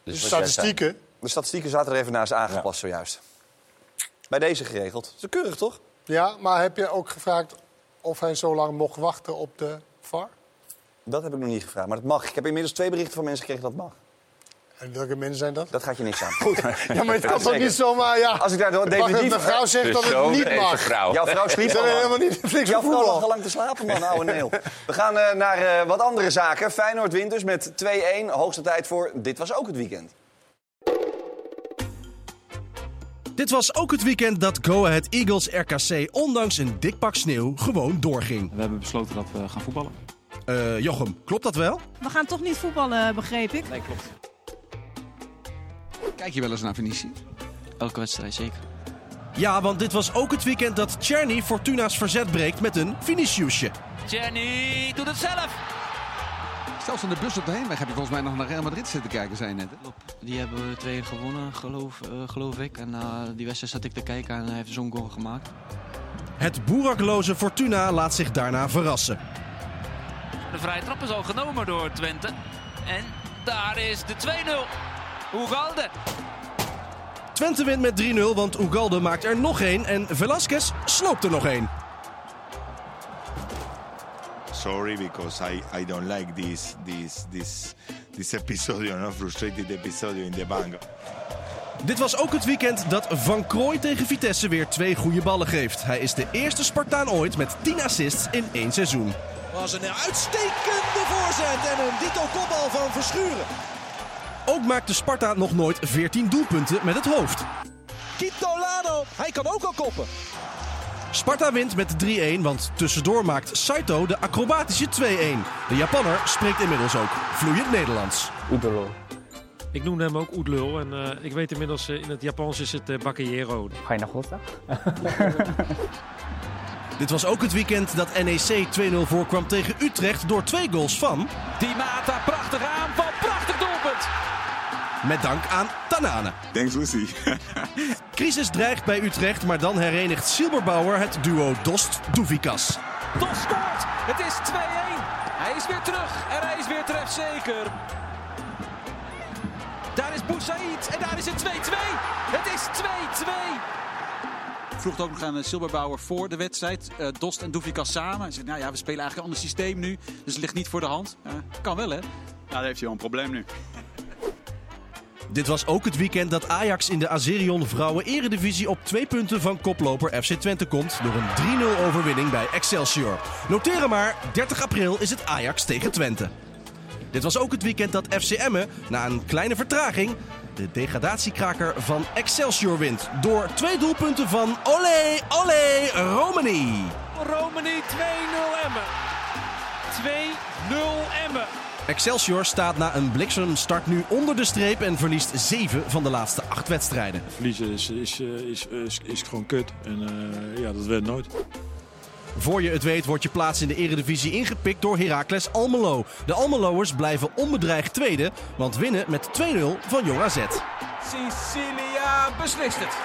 Dus jij statistieken. De statistieken zaten er even naast aangepast zojuist. Bij deze geregeld. Dat is keurig, toch? Ja, maar heb je ook gevraagd of hij zo lang mocht wachten op de VAR? Dat heb ik nog niet gevraagd, maar dat mag. Ik heb inmiddels twee berichten van mensen gekregen dat mag. En welke mensen zijn dat? Dat gaat je niks aan. Goed. Ja, maar het kan toch niet zomaar... Ja. Als ik daar definitief... Mijn vrouw zegt dat het niet mag. vrouw. Jouw vrouw sliep al helemaal niet Jouw vrouw lag al lang te slapen, man. Oude neel. We gaan eh, naar eh, wat andere zaken. Feyenoord wint dus met 2-1. Hoogste tijd voor Dit Was Ook Het Weekend. Dit was ook het weekend dat Go Ahead Eagles RKC ondanks een dik pak sneeuw gewoon doorging. We hebben besloten dat we gaan voetballen. Eh Jochem, klopt dat wel? We gaan toch niet voetballen, begreep ik. Nee, klopt. Kijk je wel eens naar Venetië? Elke wedstrijd, zeker. Ja, want dit was ook het weekend dat Czerny Fortuna's verzet breekt met een Viniciusje. Jenny doet het zelf. Zelfs aan de bus op de heenweg heb je volgens mij nog naar Real Madrid zitten kijken, zei je net. hè? Die hebben we 2-1 gewonnen, geloof, eh, geloof ik. En na die wedstrijd zat ik te kijken en hij heeft zo'n goal gemaakt. Het boerakloze Fortuna laat zich daarna verrassen. De vrije trap is al genomen door Twente. En daar is de 2-0. Oegalde. Twente wint met 3-0, want Ugalde maakt er nog één en Velasquez sloopt er nog één. Sorry because I, I don't like this this this this episodio, no frustrated episodio in the bank. Dit was ook het weekend dat Van Krooij tegen Vitesse weer twee goede ballen geeft. Hij is de eerste Spartaan ooit met 10 assists in één seizoen. was een uitstekende voorzet en een dito kopbal van Verschuren. Ook maakte Sparta nog nooit 14 doelpunten met het hoofd. Kito Lano, hij kan ook al koppen. Sparta wint met 3-1, want tussendoor maakt Saito de acrobatische 2-1. De Japanner spreekt inmiddels ook vloeiend Nederlands. Oedelo. Ik noemde hem ook Oedlul en eh, ik weet inmiddels eh, in het Japans is het uh, Bakayero. Ga je naar Costa? Dit was ook het weekend dat NEC 2-0 voorkwam tegen Utrecht door twee goals van... Die Mata, prachtige aanval, prachtig doelpunt. Met dank aan Tanane. Thanks, Lucy. Crisis dreigt bij Utrecht, maar dan herenigt Silberbauer het duo Dost-Doevikas. Dos scoort, het is 2-1. Hij is weer terug en hij is weer trefzeker. Daar is Boussaïd en daar is het 2-2. Het is 2-2. vroeg het ook nog aan eh, Silberbauer voor de wedstrijd. eh, Dost en Doevikas samen. Hij zegt, nou ja, we spelen eigenlijk een ander systeem nu. Dus het ligt niet voor de hand. Eh, kan wel, hè? Ja, dan heeft hij wel een probleem nu. Dit was ook het weekend dat Ajax in de Azerion Vrouwen Eredivisie op twee punten van koploper FC Twente komt door een 3-0 overwinning bij Excelsior. Noteren maar, 30 april is het Ajax tegen Twente. Dit was ook het weekend dat FC Emmen, na een kleine vertraging, de degradatiekraker van Excelsior wint. Door twee doelpunten van Olé, Olé, Romani. Romani 2-0 Emmen. 2-0 Emmen. Excelsior staat na een bliksemstart nu onder de streep en verliest zeven van de laatste acht wedstrijden. Verliezen is, is, eh, is, is, is gewoon kut en uh, ja, dat werd nooit. Voor je het weet wordt je plaats in de eredivisie ingepikt door Heracles Almelo. De Almeloers blijven onbedreigd tweede, want winnen met 2-0 van Jong AZ. Sicilia beslist het.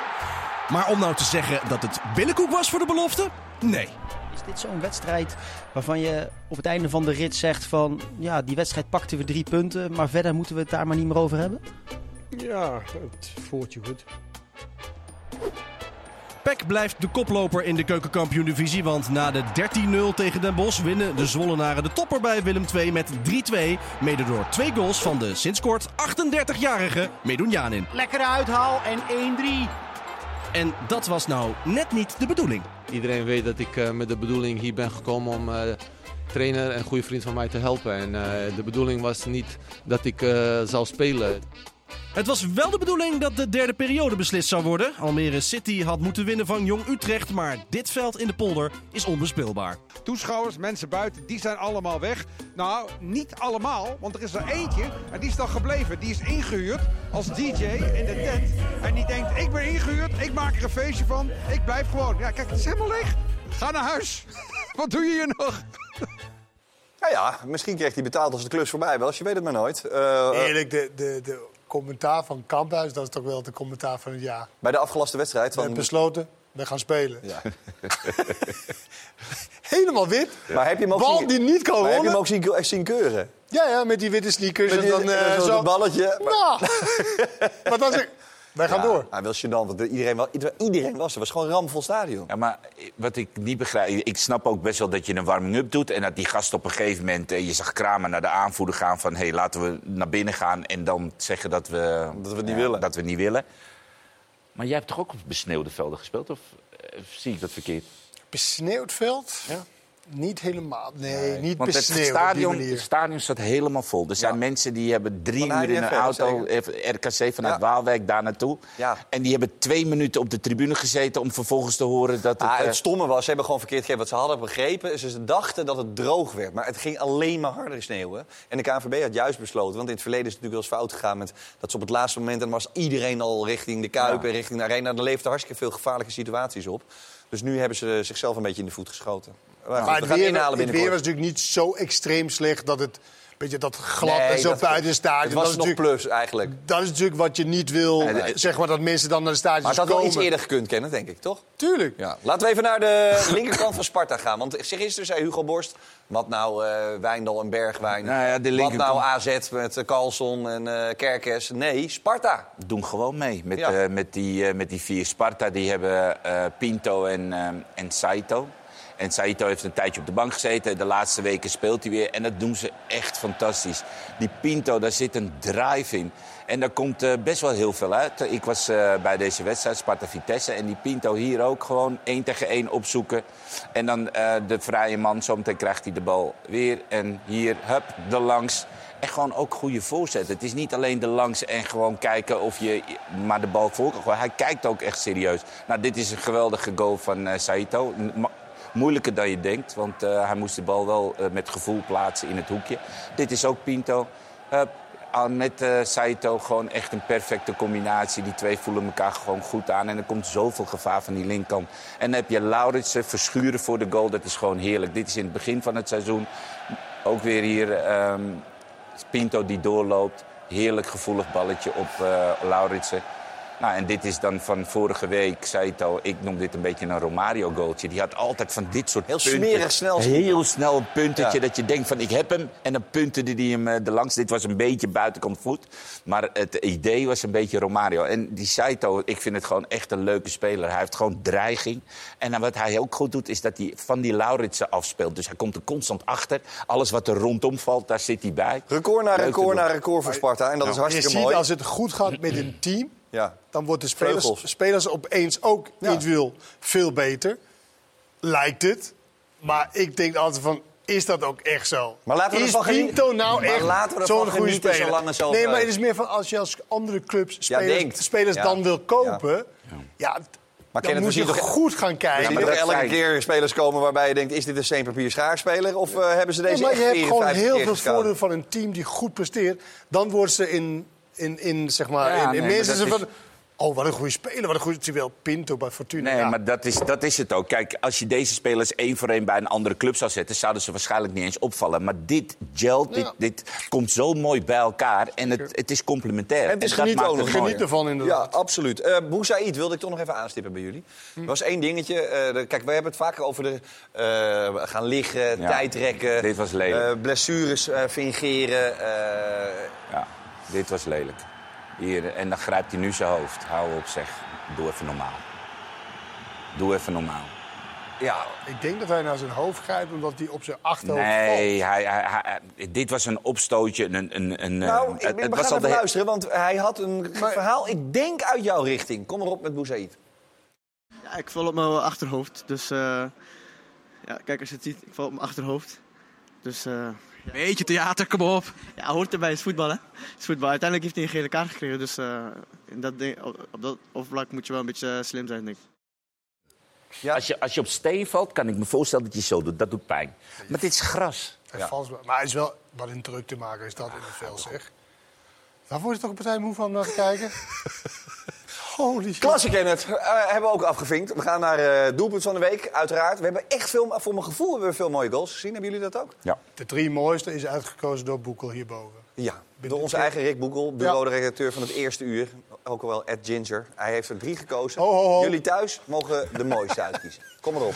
Maar om nou te zeggen dat het billenkoek was voor de belofte? Nee. Is dit zo'n wedstrijd waarvan je op het einde van de rit zegt van... ja, die wedstrijd pakten we drie punten, maar verder moeten we het daar maar niet meer over hebben? Ja, het voelt je goed. PEC blijft de koploper in de keukenkampioen-divisie. Want na de 13-0 tegen Den Bosch winnen de Zwollenaren de topper bij Willem II met 3-2. Mede door twee goals van de sinds kort 38-jarige Medunjanin. Lekkere uithaal en 1-3. En dat was nou net niet de bedoeling. Iedereen weet dat ik uh, met de bedoeling hier ben gekomen om uh, trainer en goede vriend van mij te helpen. En uh, de bedoeling was niet dat ik zou spelen. Het was wel de bedoeling dat de derde periode beslist zou worden. Almere City had moeten winnen van Jong Utrecht, maar dit veld in de polder is onbespeelbaar. Toeschouwers, mensen buiten, die zijn allemaal weg. Nou, niet allemaal, want er is er eentje en die is dan gebleven. Die is ingehuurd als DJ in de tent. En die denkt, ik ben ingehuurd, ik maak er een feestje van, ik blijf gewoon. Ja, kijk, het is helemaal leeg. Ga naar huis. Wat doe je hier nog? Nou ja, misschien kreeg hij betaald als de klus voorbij was. Je weet het maar nooit. Eh, eh, Eerlijk, de, de, de commentaar van Kamphuis, dat is toch wel de commentaar van het jaar. bij de afgelaste wedstrijd We van... hebben besloten, we gaan spelen. Ja. Helemaal wit. Maar heb je hem ook Bal zien, die niet kan maar heb je hem rollen. ook zien, echt zien keuren? Ja, ja, met die witte sneakers. Met die- en dan, zo'n zo. balletje. Nou, maar dat is... Wij gaan Ja, door. Hij wil gênant, want iedereen, wel, iedereen, was er. Het was gewoon een ramvol stadion. Ja, maar wat ik niet begrijp... Ik snap ook best wel dat je een warming-up doet... en dat die gast op een gegeven moment... eh, je zag Kramer naar de aanvoerder gaan van... hé, hey, laten we naar binnen gaan en dan zeggen dat we... Dat we het niet ja, willen. Dat we niet willen. Maar jij hebt toch ook op besneeuwde velden gespeeld? Of eh, zie ik dat verkeerd? Besneeuwd veld? Niet helemaal. Nee, niet Want het stadion, het stadion staat helemaal vol. Er zijn mensen die hebben drie uur in een auto, zeker. eh, RKC vanuit Ja. Waalwijk daar naartoe. Ja. En die hebben twee minuten op de tribune gezeten om vervolgens te horen dat het... Ah, eh, het stomme was, ze hebben gewoon verkeerd gegeven. Wat ze hadden begrepen, ze dachten dat het droog werd. Maar het ging alleen maar harder sneeuwen. En de KNVB had juist besloten, want in het verleden is het natuurlijk wel eens fout gegaan... Met, dat ze op het laatste moment, en dan was iedereen al richting de Kuip en richting de Arena... dan leefde hartstikke veel gevaarlijke situaties op. Dus nu hebben ze zichzelf een beetje in de voet geschoten. Maar, het weer, het was natuurlijk niet zo extreem slecht dat het... Beetje dat glad Nee, en zo dat- buiten het stadion. Het was dat, is nog natuurlijk, plus eigenlijk. dat is natuurlijk wat je niet wil. Nee, nee. Zeg maar dat mensen dan naar de stadions Maar het had wel komen. iets eerder gekund kennen, denk ik, toch? Tuurlijk. Ja. Laten we even naar de linkerkant van Sparta gaan. Want gisteren zei Hugo Borst, wat nou eh Wijndal en Bergwijn? Nou ja, de wat nou AZ met eh, Carlson en eh Kerkes? Nee, Sparta. doen gewoon mee met, Ja. eh, met, die, eh, met die vier. Sparta die hebben eh, Pinto en, en Saito. En Saito heeft een tijdje op de bank gezeten. De laatste weken speelt hij weer. En dat doen ze echt fantastisch. Die Pinto, daar zit een drive in. En daar komt eh, best wel heel veel uit. Ik was eh, bij deze wedstrijd, Sparta-Vitesse. En die Pinto hier ook gewoon één tegen één opzoeken. En dan eh, de vrije man, zometeen krijgt hij de bal weer. En hier, hup, de langs. En gewoon ook goede voorzetten. Het is niet alleen de langs en gewoon kijken of je maar de bal voor kan. Hij kijkt ook echt serieus. Nou, dit is een geweldige goal van Saito. Moeilijker dan je denkt, want eh, hij moest de bal wel eh, met gevoel plaatsen in het hoekje. Dit is ook Pinto. Al met Saito gewoon echt een perfecte combinatie. Die twee voelen elkaar gewoon goed aan. En er komt zoveel gevaar van die linkerkant. En dan heb je Lauritsen verschuren voor de goal. Dat is gewoon heerlijk. Dit is in het begin van het seizoen. Ook weer hier ehm, Pinto die doorloopt. Heerlijk gevoelig balletje op eh Lauritsen. Nou, en dit is dan van vorige week, zei het al, ik noem dit een beetje een Romario-goaltje. Die had altijd van dit soort Heel punten. smerig snel. Heel snel een puntetje Ja. dat je denkt van ik heb hem. En dan punterde die hem eh, de langs. Dit was een beetje buitenkant voet. Maar het idee was een beetje Romario. En die Saito, ik vind het gewoon echt een leuke speler. Hij heeft gewoon dreiging. En dan wat hij ook goed doet, is dat hij van die Lauritsen afspeelt. Dus hij komt er constant achter. Alles wat er rondom valt, daar zit hij bij. Record na record na record voor Sparta. En dat is Je hartstikke ziet mooi. als het goed gaat met een team, Ja. dan wordt de spelers, Vleugels. spelers opeens ook individueel veel beter. Lijkt het. Maar ik denk altijd van, is dat ook echt zo? Maar laten we is ervan genieten. Pinto nou Maar echt laten we ervan zo'n goede genieten speler? zolang het zo nee, maar blijft. het is meer van als je als andere clubs Ja, spelers, denkt. spelers Ja. dan wil kopen... Ja. Maar dan Kenneth, moet we je zien toch- goed gaan kijken. Ja, maar er elke zijn- keer spelers komen waarbij je denkt... is dit een steenpapier schaarspeler of eh, hebben ze deze Nee, maar echt je hebt gewoon 54 heel keer veel gescout? voordeel van een team die goed presteert. Dan wordt ze in, in, in zeg maar, Ja, in, in nee, maar mensen van... is- Oh, wat een goede speler, wat een goede... Terwijl Pinto bij Fortuna... Nee, ja. maar dat is, dat is het ook. Kijk, als je deze spelers één voor één bij een andere club zou zetten... zouden ze waarschijnlijk niet eens opvallen. Maar dit gelt, dit, Ja. dit komt zo mooi bij elkaar. En het, het is complementair. En het is dat genieten maakt ook nog. het mooi. Geniet ervan inderdaad. Ja, absoluut. Eh Boussaïd wilde ik toch nog even aanstippen bij jullie. Er was één dingetje. eh, de- kijk, wij hebben het vaker over de eh, gaan liggen, Ja, tijdrekken... dit was lelijk. eh, blessures eh, fingeren. eh, Ja, dit was lelijk. Hier, en dan grijpt hij nu zijn hoofd. Hou op, zeg. Doe even normaal. Doe even normaal. ja, Ik denk dat hij naar zijn hoofd grijpt omdat hij op zijn achterhoofd valt. Nee, hij, hij, hij- dit was een opstootje. Een, een, een, nou, eh, ik, gaan was al even de- luisteren, want hij had een verhaal, ik denk uit jouw richting. Kom erop met Boussaïd. Ja, ik val op mijn achterhoofd. Dus eh, ja, kijk als je het ziet, ik val op mijn achterhoofd. Dus eh, Beetje theater, kom op. ja, hoort erbij, het is voetbal hè. Het is voetbal. Uiteindelijk heeft hij een gele kaart gekregen. Dus eh, in dat ding, op, op dat oppervlak moet je wel een beetje eh, slim zijn, denk ik. Als, je, als je op steen valt, kan ik me voorstellen dat je zo doet. Dat doet pijn. Maar dit is gras. Hij valt wel- Maar hij is wel wat een druk te maken is dat in het veld, zeg. Word je toch een partij moe van om naar te kijken? Holy shit. Klasse Kenneth, eh, hebben we ook afgevinkt. We gaan naar eh doelpunt van de week, uiteraard. We hebben echt veel, voor mijn gevoel hebben we veel mooie goals gezien. Hebben jullie dat ook? Ja. De drie mooiste is uitgekozen door Boekel hierboven. Ja, door onze eigen Rick Boekel, bureau-redacteur van het eerste uur. Ook al wel Ed Ginger. Hij heeft er drie gekozen. Ho, ho, ho. Jullie thuis mogen de mooiste uitkiezen. Kom erop.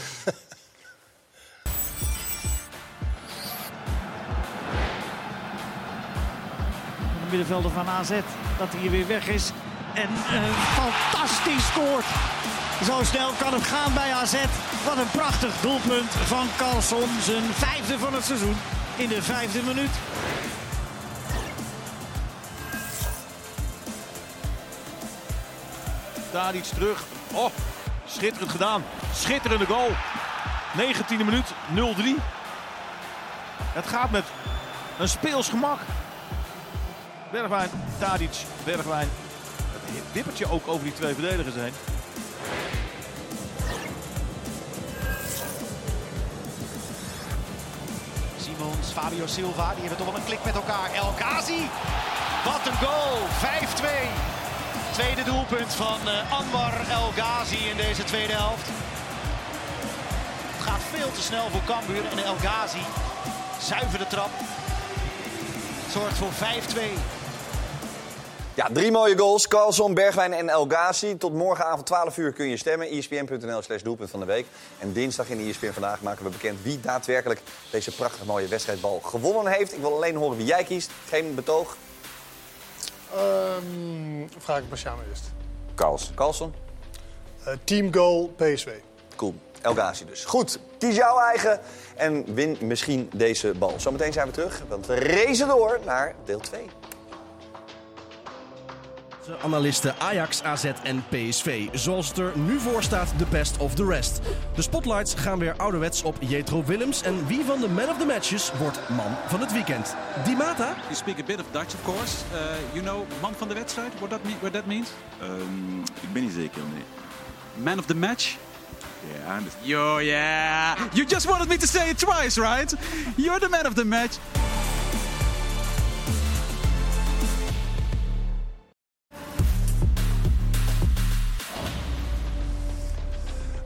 De middenvelder van AZ, dat hij hier weer weg is. En eh, fantastisch scoort. Zo snel kan het gaan bij AZ. Wat een prachtig doelpunt van Carlson. Zijn vijfde van het seizoen in de vijfde minuut. Daar iets terug. Oh, schitterend gedaan. Schitterende goal. 19e minuut, 0-3. Het gaat met een speels gemak. Bergwijn, Tadic, Bergwijn. Wippertje ook over die twee verdedigers heen. Simons, Fabio Silva, die hebben toch wel een klik met elkaar. El Ghazi, wat een goal, 5-2. Tweede doelpunt van eh, Anwar El Ghazi in deze tweede helft. Het gaat veel te snel voor Cambuur en El Ghazi, zuiver de trap, zorgt voor 5-2. Ja, drie mooie goals. Carlson, Bergwijn en El Ghazi. Tot morgenavond 12 uur kun je stemmen. ESPN.nl slash doelpunt van de week. En dinsdag in ESPN Vandaag maken we bekend wie daadwerkelijk deze prachtig mooie wedstrijdbal gewonnen heeft. Ik wil alleen horen wie jij kiest. Geen betoog. Ehm, vraag ik Marciano eerst. Carlson. Carlson. Eh, teamgoal PSV. Cool. El Ghazi dus. Goed, kies jouw eigen en win misschien deze bal. Zometeen zijn we terug, want we racen door naar deel 2. Analisten Ajax, AZ en PSV. Zoals het er nu voor staat, de best of the rest. De spotlights gaan weer ouderwets op Jetro Willems. En wie van de man of the matches wordt man van het weekend? Die Mata? You speak a bit of Dutch, of course. Uh, you know man van de wedstrijd, what that, mean, what that means? Ehm, ik ben niet zeker, nee. Man of the match? Ja, dat... Yo, yeah. You just wanted me to say it twice, right? You're the man of the match.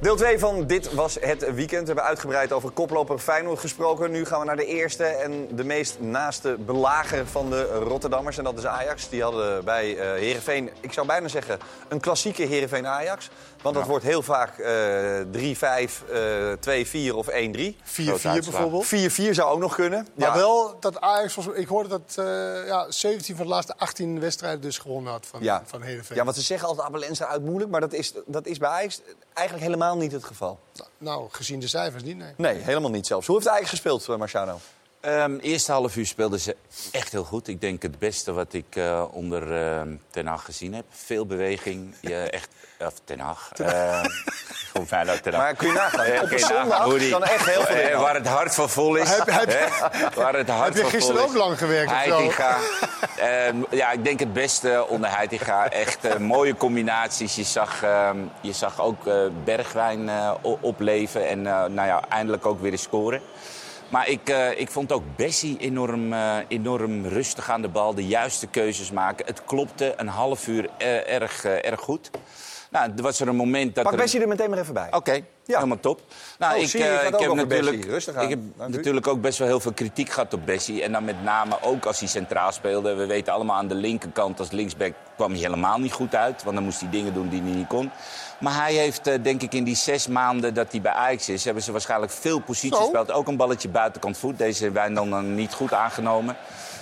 Deel 2 van Dit Was Het Weekend. We hebben uitgebreid over koploper Feyenoord gesproken. Nu gaan we naar de eerste en de meest naaste belager van de Rotterdammers. En dat is Ajax. Die hadden bij Heerenveen, ik zou bijna zeggen, een klassieke Heerenveen-Ajax. Want dat wordt heel vaak eh 3-5, eh 2-4 of 1-3. 4-4 bijvoorbeeld. 4-4 zou ook nog kunnen. Maar Ja. wel dat Ajax, volgens- ik hoorde dat eh, ja, 17 van de laatste 18 wedstrijden dus gewonnen had van, Ja. van Heerenveen. ja, want ze zeggen altijd Abelense uit moeilijk, maar dat is, dat is bij Ajax eigenlijk helemaal niet het geval. Nou, gezien de cijfers niet, nee. Nee, helemaal niet zelfs. Hoe heeft Ajax gespeeld, eh, Marciano? Ehm eerste half uur speelden ze echt heel goed. Ik denk het beste wat ik eh, onder eh, Ten Hag gezien heb. Veel beweging. Je echt, of Ten Hag. Eh, gewoon Feyenoord Ten Hag. Maar kun je nagaan, Eh, op een zondag nagaan hoe die- kan echt heel veel eh, in. Waar het hart van vol is. Heb-? Waar het hart heb je gisteren ook lang gewerkt? Heitinga. Ehm, ja, ik denk het beste onder Heitinga. Echt eh, mooie combinaties. Je zag, ehm, je zag ook eh, Bergwijn eh, opleven. En eh, nou ja, eindelijk ook weer eens scoren. Maar ik, eh, ik vond ook Bessie enorm, eh, enorm rustig aan de bal. De juiste keuzes maken. Het klopte een half uur eh, erg, erg goed. Nou, er was er een moment dat Pak er... Bessie er meteen maar even bij. Oké, helemaal top. Nou, Oh, ik, zie ik heb natuurlijk, Bessie. Rustig aan. ik heb natuurlijk ook best wel heel veel kritiek gehad op Bessie. En dan met name ook als hij centraal speelde. We weten allemaal aan de linkerkant als linksback kwam hij helemaal niet goed uit. Want dan moest hij dingen doen die hij niet kon. Maar hij heeft, eh, denk ik, in die zes maanden dat hij bij Ajax is... hebben ze waarschijnlijk veel posities gespeeld. Ook een balletje buitenkant voet. Deze wij dan eh, niet goed aangenomen.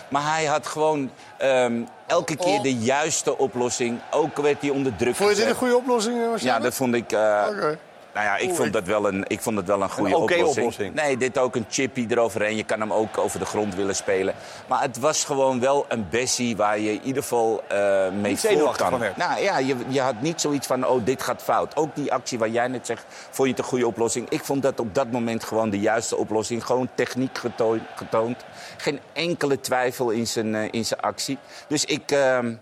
Maar hij had gewoon ehm, elke keer Oh. de juiste oplossing. Ook werd hij onder druk Vond je dit een goede oplossing, eh, Ja, dat vond ik... Oké. Nou ja, ik vond, dat wel een, ik vond het wel een goede oplossing. oplossing. Nee, dit ook een chippy eroverheen. Je kan hem ook over de grond willen spelen. Maar het was gewoon wel een Bessie waar je in ieder geval eh mee Niet voor kan. Nou ja, je, je had niet zoiets van, oh, dit gaat fout. Ook die actie waar jij net zegt, vond je het een goede oplossing? Ik vond dat op dat moment gewoon de juiste oplossing. Gewoon techniek getoond. getoond. Geen enkele twijfel in zijn, eh, in zijn actie. Dus ik... ehm,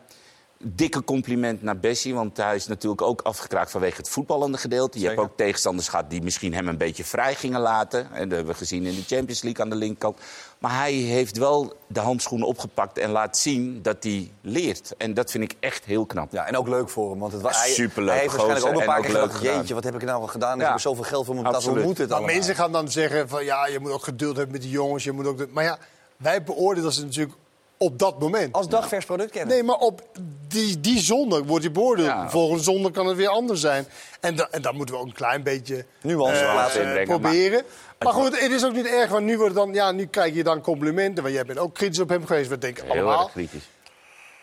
Dikke compliment naar Bessie, want hij is natuurlijk ook afgekraakt vanwege het voetballende gedeelte. Je hebt ook tegenstanders gehad die misschien hem een beetje vrij gingen laten. En dat hebben we gezien in de Champions League aan de linkerkant. Maar hij heeft wel de handschoenen opgepakt en laat zien dat hij leert. En dat vind ik echt heel knap. Ja, en ook leuk voor hem. Want het was, hij, Superleuk, hij heeft waarschijnlijk ook een paar en keer ook gedacht... leuk jeetje, wat heb ik nou al gedaan? Ik Ja. heb er zoveel geld voor me betaald. Hoe moet het allemaal? mensen gaan dan zeggen van ja, je moet ook geduld hebben met die jongens. Je moet ook de... Maar ja, wij beoordelen ze natuurlijk op dat moment. Als dagvers product kennen. Nee, maar op die, die zondag wordt je beoordeeld. Ja. Volgende zondag kan het weer anders zijn. En, da, en dan moeten we ook een klein beetje Nuance laten eh, inbrengen, proberen. Maar, goed, het is ook niet erg, want nu, wordt dan, ja, nu krijg je dan complimenten. Want jij bent ook kritisch op hem geweest, we denken Heel allemaal. erg kritisch.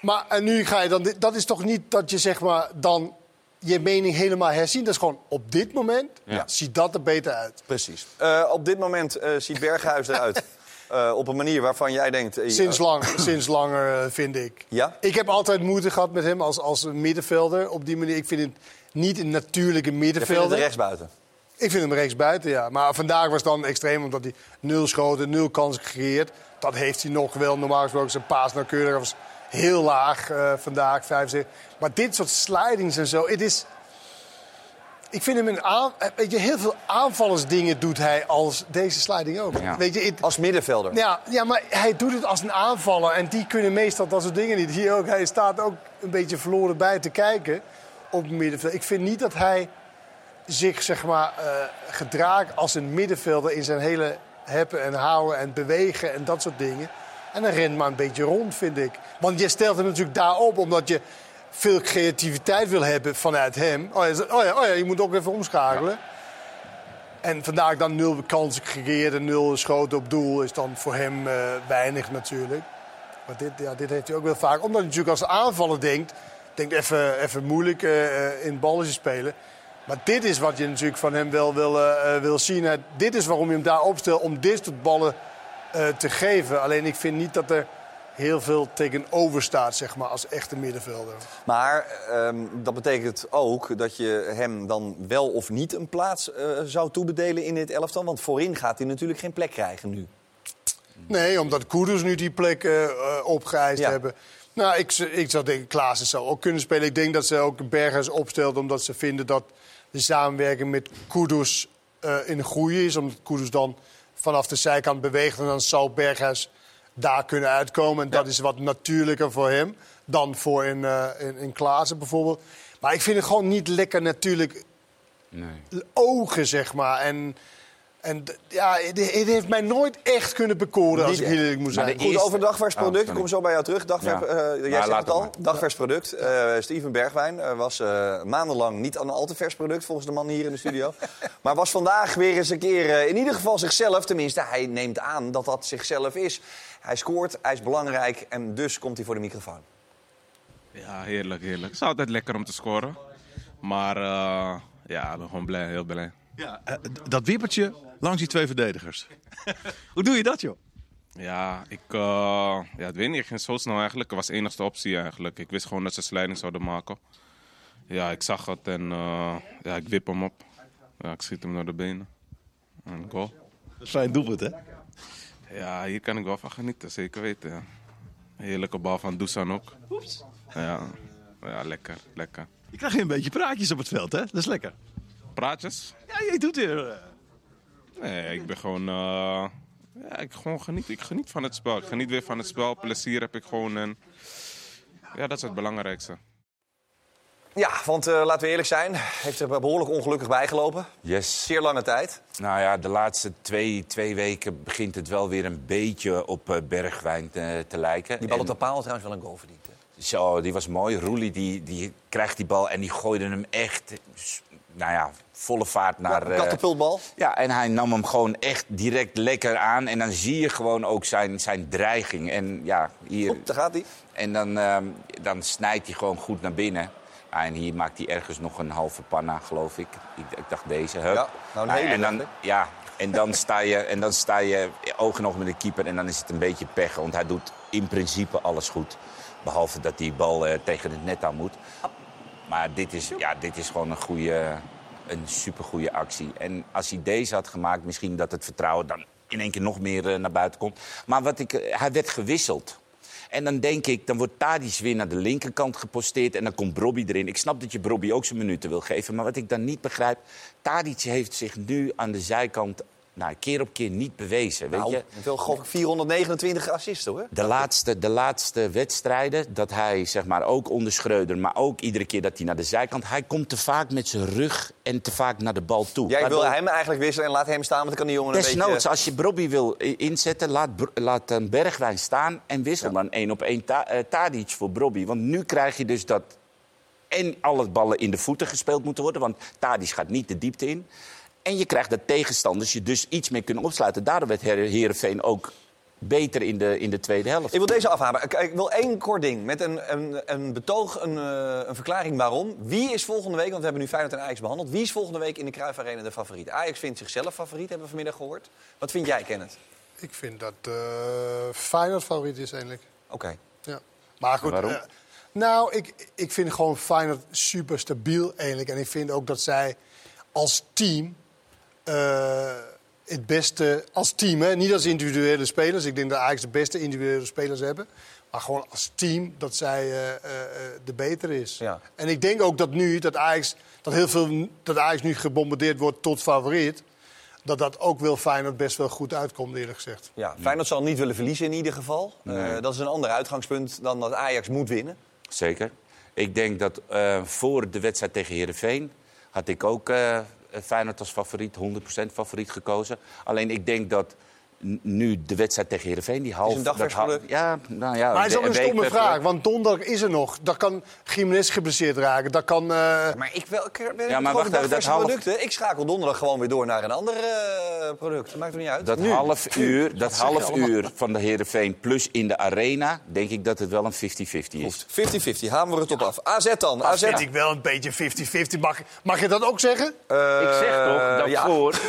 Maar en nu ga je dan... Dat is toch niet dat je zeg maar dan je mening helemaal herzien. Dat is gewoon op dit moment Ja. ziet dat er beter uit. Precies. Eh, op dit moment eh, ziet Berghuis eruit. eh, op een manier waarvan jij denkt... eh, Sinds, lang, sinds langer, eh, vind ik. Ja? Ik heb altijd moeite gehad met hem als, als middenvelder. Op die manier. Ik vind het niet een natuurlijke Je vindt het middenvelder. rechtsbuiten. Ik vind hem rechts buiten, ja. Maar vandaag was dan extreem, omdat hij nul schoten, nul kansen gecreëerd. Dat heeft hij nog wel. Normaal gesproken zijn paas nauwkeurig was heel laag eh, vandaag, 75. Maar dit soort slidings en zo, het is... Ik vind hem een aan... eh, Weet je, heel veel aanvallersdingen doet hij als deze sliding ook. Ja. Weet je, het- Als middenvelder. ja, ja, maar hij doet het als een aanvaller. En die kunnen meestal dat soort dingen niet. Hier ook, hij staat ook een beetje verloren bij te kijken op het middenveld. Ik vind niet dat hij zich zeg maar, eh, gedraagt als een middenvelder in zijn hele heppen en houden en bewegen en dat soort dingen. En dan rent maar een beetje rond, vind ik. Want je stelt hem natuurlijk daarop omdat je veel creativiteit wil hebben vanuit hem. Oh ja, oh ja, oh ja je moet ook even omschakelen. En vandaag dan nul kansen gecreëerd en nul schoten op doel is dan voor hem eh, weinig natuurlijk. Maar dit, ja, dit heeft hij ook wel vaak. Omdat hij natuurlijk als aanvaller denkt, denkt even, even moeilijk eh, in balletjes spelen. Maar dit is wat je natuurlijk van hem wel wil, wil zien. Dit is waarom je hem daar opstelt, om dit soort ballen te geven. Alleen ik vind niet dat er heel veel tegenover staat, zeg maar, als echte middenvelder. Maar ehm, dat betekent ook dat je hem dan wel of niet een plaats eh, zou toebedelen in dit elftal. Want voorin gaat hij natuurlijk geen plek krijgen nu. Nee, omdat Kudus nu die plek eh, opgeëist Ja. hebben. Nou, ik, ik zou denken, Klaassen zou ook kunnen spelen. Ik denk dat ze ook Bergers opstelt omdat ze vinden dat de samenwerking met eh, in de groei is. Omdat Kudus dan vanaf de zijkant beweegt en dan zou Berghuis daar kunnen uitkomen. En dat is wat natuurlijker voor hem dan voor in, eh in, in Klaassen bijvoorbeeld. Maar ik vind het gewoon niet lekker natuurlijk Nee. ogen, zeg maar. En, en ja, het, het heeft mij nooit echt kunnen bekoren, als ik eerlijk moet zijn. Goed, over dagvers Oh, product. Ik kom zo bij jou terug. Dagvers, Ja. eh, jij Nou, zegt het al. maar. Dagvers product. Eh, Steven Bergwijn eh, was eh, maandenlang niet een al te vers product, volgens de man hier in de studio. maar was vandaag weer eens een keer, eh, in ieder geval zichzelf. Tenminste, hij neemt aan dat dat zichzelf is. Hij scoort, hij is belangrijk en dus komt hij voor de microfoon. Ja, heerlijk, heerlijk. Het is altijd lekker om te scoren. Maar eh, ja, ik ben gewoon blij, heel blij. Ja, eh, dat wippertje langs die twee verdedigers. Hoe doe je dat, joh? Ja, ik, eh, ja, ik weet niet, ik ging zo snel eigenlijk. Het was de enigste optie eigenlijk. Ik wist gewoon dat ze slijding zouden maken. Ja, ik zag het en eh, ja, ik wip hem op. Ja, ik schiet hem naar de benen. En goal. Dat is fijn doelpunt, hè? Ja, hier kan ik wel van genieten, zeker weten. Ja. Heerlijke bal van Dusan ook. Ja, ja, lekker, lekker. Je krijgt een beetje praatjes op het veld, hè? Dat is lekker. Praatjes? Ja, je doet weer... eh, Nee, ik ben gewoon. eh, ja, ik gewoon geniet. Ik geniet van het spel. Ik geniet weer van het spel. Plezier heb ik gewoon. En, ja, dat is het belangrijkste. Ja, want eh, laten we eerlijk zijn, heeft er behoorlijk ongelukkig bijgelopen. Yes. Zeer lange tijd. Nou ja, de laatste twee, twee weken begint het wel weer een beetje op eh, Bergwijn te, te lijken. Die bal op de paal trouwens wel een goal verdiend. hè? Zo, die was mooi. Roelie die, die krijgt die bal en die gooide hem echt, nou ja, volle vaart naar... Ja, eh, katapultbal. ja, en hij nam hem gewoon echt direct lekker aan. En dan zie je gewoon ook zijn, zijn dreiging. En ja, hier... Oep, daar gaat hij. En dan, ehm, dan snijdt hij gewoon goed naar binnen. Ja, en hier maakt hij ergens nog een halve panna, geloof ik. Ik, ik dacht deze. Hup. Ja, nou een hele en dan, ja, en dan sta je, en dan sta je oog in oog met de keeper. En dan is het een beetje pech. Want hij doet in principe alles goed. Behalve dat die bal eh, tegen het net aan moet. Maar dit is, ja, dit is gewoon een goede, een supergoeie actie. En als hij deze had gemaakt, misschien dat het vertrouwen dan in één keer nog meer eh, naar buiten komt. Maar wat ik, eh, hij werd gewisseld. En dan denk ik, dan wordt Tadic weer naar de linkerkant geposteerd... en dan komt Brobby erin. Ik snap dat je Brobby ook zijn minuten wil geven. Maar wat ik dan niet begrijp... Tadic heeft zich nu aan de zijkant nou, keer op keer niet bewezen. Weet Nou, je? gok ik 429 assisten hoor. De laatste, de laatste wedstrijden, dat hij zeg maar ook onder Schreuder... maar ook iedere keer dat hij naar de zijkant... hij komt te vaak met zijn rug en te vaak naar de bal toe. Jij wil hem eigenlijk wisselen en laat hem staan, want dan kan die jongen een Desnoods, beetje... als je Brobby wil inzetten, laat, laat een Bergwijn staan... en wissel dan één op één ta eh, Tadic voor Brobby. Want nu krijg je dus dat en alle ballen in de voeten gespeeld moeten worden... want Tadic gaat niet de diepte in. En je krijgt dat tegenstanders je dus iets meer kunnen opsluiten. Daardoor werd Her- Heerenveen ook beter in de, in de tweede helft. Ik wil deze afhamen. Ik, ik wil één kort ding. Met een, een, een betoog, een, eh, een verklaring waarom. Wie is volgende week, want we hebben nu Feyenoord en Ajax behandeld... wie is volgende week in de Cruijff Arena de favoriet? Ajax vindt zichzelf favoriet, hebben we vanmiddag gehoord. Wat vind jij, Kenneth? Ik vind dat eh Feyenoord favoriet is eigenlijk. Oké. Ja. Maar goed. Waarom? eh, nou, ik, ik vind gewoon Feyenoord super stabiel eigenlijk. En ik vind ook dat zij als team eh, het beste... Als team, hè, niet als individuele spelers. Ik denk dat Ajax de beste individuele spelers hebben. Maar gewoon als team dat zij eh, eh, eh, de betere is. Ja. En ik denk ook dat nu, dat Ajax, dat heel veel, dat Ajax nu gebombardeerd wordt tot favoriet... dat dat ook wel Feyenoord best wel goed uitkomt, eerlijk gezegd. Ja, Feyenoord zal niet willen verliezen in ieder geval. Nee. Eh, dat is een ander uitgangspunt dan dat Ajax moet winnen. Zeker. Ik denk dat eh, voor de wedstrijd tegen Heerenveen... had ik ook eh Feyenoord als favoriet, 100% favoriet gekozen. Alleen ik denk dat nu de wedstrijd tegen Heerenveen... Die half, een dat ha- geluk. Ja, nou ja. Maar het is ook een stomme vraag, want donderdag is er nog. Daar kan Jiménez geblesseerd raken. Dat kan... eh, Maar ik, wel, ik ben Ja, maar wacht even, dat half- producten. Ik schakel donderdag gewoon weer door naar een ander eh, product. Dat maakt er niet uit. Dat Nu. half uur, dat half uur van de Heerenveen plus in de arena... denk ik dat het wel een 50-50 is. 50-50, hameren we het op af. AZ dan. dat AZ. vind ik wel een beetje 50-50. Mag, mag je dat ook zeggen? ik zeg toch, dat ja. voor...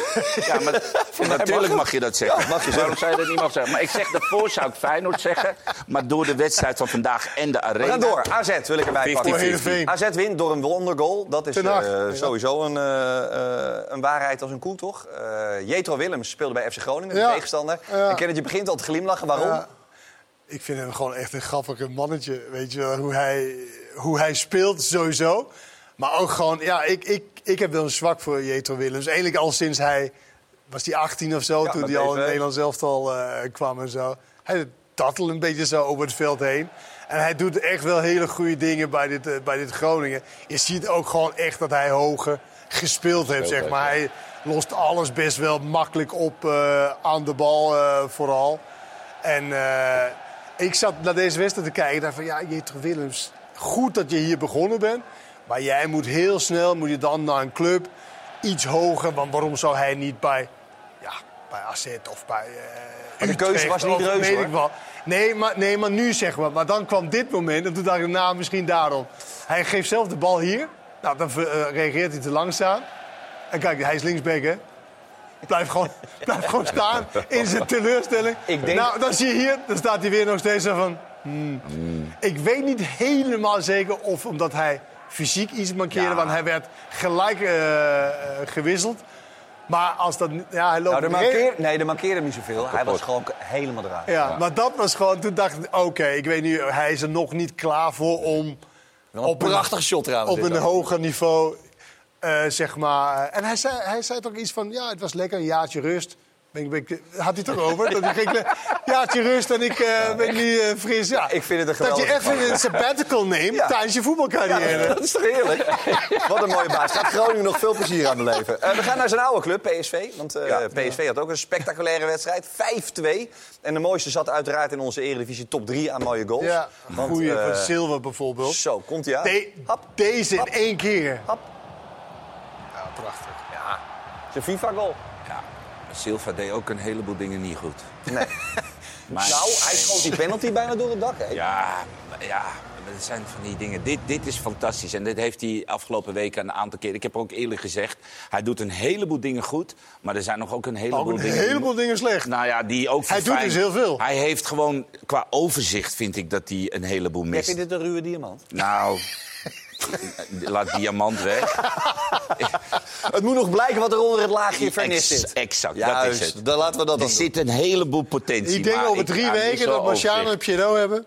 Ja, maar natuurlijk mag mag je dat zeggen. Zeggen. Waarom zou je dat niet mag zeggen? Maar ik zeg daarvoor zou ik Feyenoord zeggen. Maar door de wedstrijd van vandaag en de We arena... gaan door. AZ wil ik erbij 50-50. pakken. AZ wint door een wondergoal. Dat is eh, sowieso een, eh, eh, een waarheid als een koe, toch? Eh Jetro Willems speelde bij FC Groningen, de tegenstander. Ja. En Kenneth, je begint al te glimlachen. Waarom? Ja. Ik vind hem gewoon echt een grappige mannetje. Weet je wel, hoe hij, hoe hij speelt sowieso. Maar ook gewoon, ja, ik, ik, ik heb wel een zwak voor Jetro Willems. Eigenlijk al sinds hij, was hij 18 of zo, Ja, toen hij al in PSV. het Nederlands elftal eh, kwam en zo. Hij tattelt een beetje zo over het veld heen. En hij doet echt wel hele goede dingen bij dit, eh, bij dit Groningen. Je ziet ook gewoon echt dat hij hoger gespeeld heeft, zeg maar. Hij lost alles best wel makkelijk op eh, aan de bal eh, vooral. En eh, ik zat naar deze wedstrijd te kijken en dacht van... ja, Jetro Willems, goed dat je hier begonnen bent. Maar jij moet heel snel, moet je dan naar een club iets hoger. Want waarom zou hij niet bij, bij AZ of bij Maar de keuze Utrecht was niet reuze, weet ik wat. Nee maar, nee, maar nu zeg maar. Maar dan kwam dit moment en toen dacht ik, nou, misschien daarom. Hij geeft zelf de bal hier. Nou, dan eh, reageert hij te langzaam. En kijk, hij is linksback, hè. Blijf gewoon, blijf gewoon staan in zijn teleurstelling. Ik denk- Nou, dan zie je hier, dan staat hij weer nog steeds van... hmm. Ik weet niet helemaal zeker of omdat hij fysiek iets mankeerde... Ja. want hij werd gelijk eh, gewisseld. Maar als dat... Ja, hij loopt Nou, de nee, de mankeerde hem niet zoveel. Hij was gewoon helemaal eruit. ja, maar dat was gewoon... Toen dacht ik, oké, ik weet nu... Hij is er nog niet klaar voor om... Wel een prachtig shot trouwens. Op een hoger niveau, eh, zeg maar. En hij zei, hij zei toch iets van, ja, het was lekker, een jaartje rust. Ben ik, ben ik- had hij het toch over? dat ging, le- jaartje rust en ik eh, ben nu eh, fris. Ja, ik vind het een Dat je even een sabbatical neemt Ja. tijdens je voetbalcarrière. dat is toch heerlijk? Wat een mooie baas. Gaat Groningen nog veel plezier aan beleven. Eh, we gaan naar zijn oude club, PSV. Want eh, PSV had ook een spectaculaire wedstrijd. 5-2. En de mooiste zat uiteraard in onze Eredivisie top 3 aan mooie goals. Ja, Want, goeie van Silva bijvoorbeeld. Zo, komt hij aan. De- deze in één keer. Hap. Ja, prachtig. Ja, zijn FIFA-goal. Silva deed ook een heleboel dingen niet goed. Nee. Maar- Nou, hij schoot die penalty bijna door het dak heen. Ja, ja, dat zijn van die dingen. Dit, dit is fantastisch. En dit heeft hij afgelopen weken een aantal keer. Ik heb ook eerlijk gezegd, hij doet een heleboel dingen goed. Maar er zijn nog ook een heleboel Ook een dingen... heleboel dingen slecht. Nou ja, die ook Hij doet dus heel veel. Hij heeft gewoon, qua overzicht vind ik dat hij een heleboel mist. vindt dit een ruwe diamant? Nou, laat diamant weg. Het moet nog blijken wat er onder het laagje vernis zit. Exact, Juist, dat is het. dan laten we dat er dan zit een heleboel potentie. Ik denk maar over drie weken dat Marciano en. Pierrot hebben.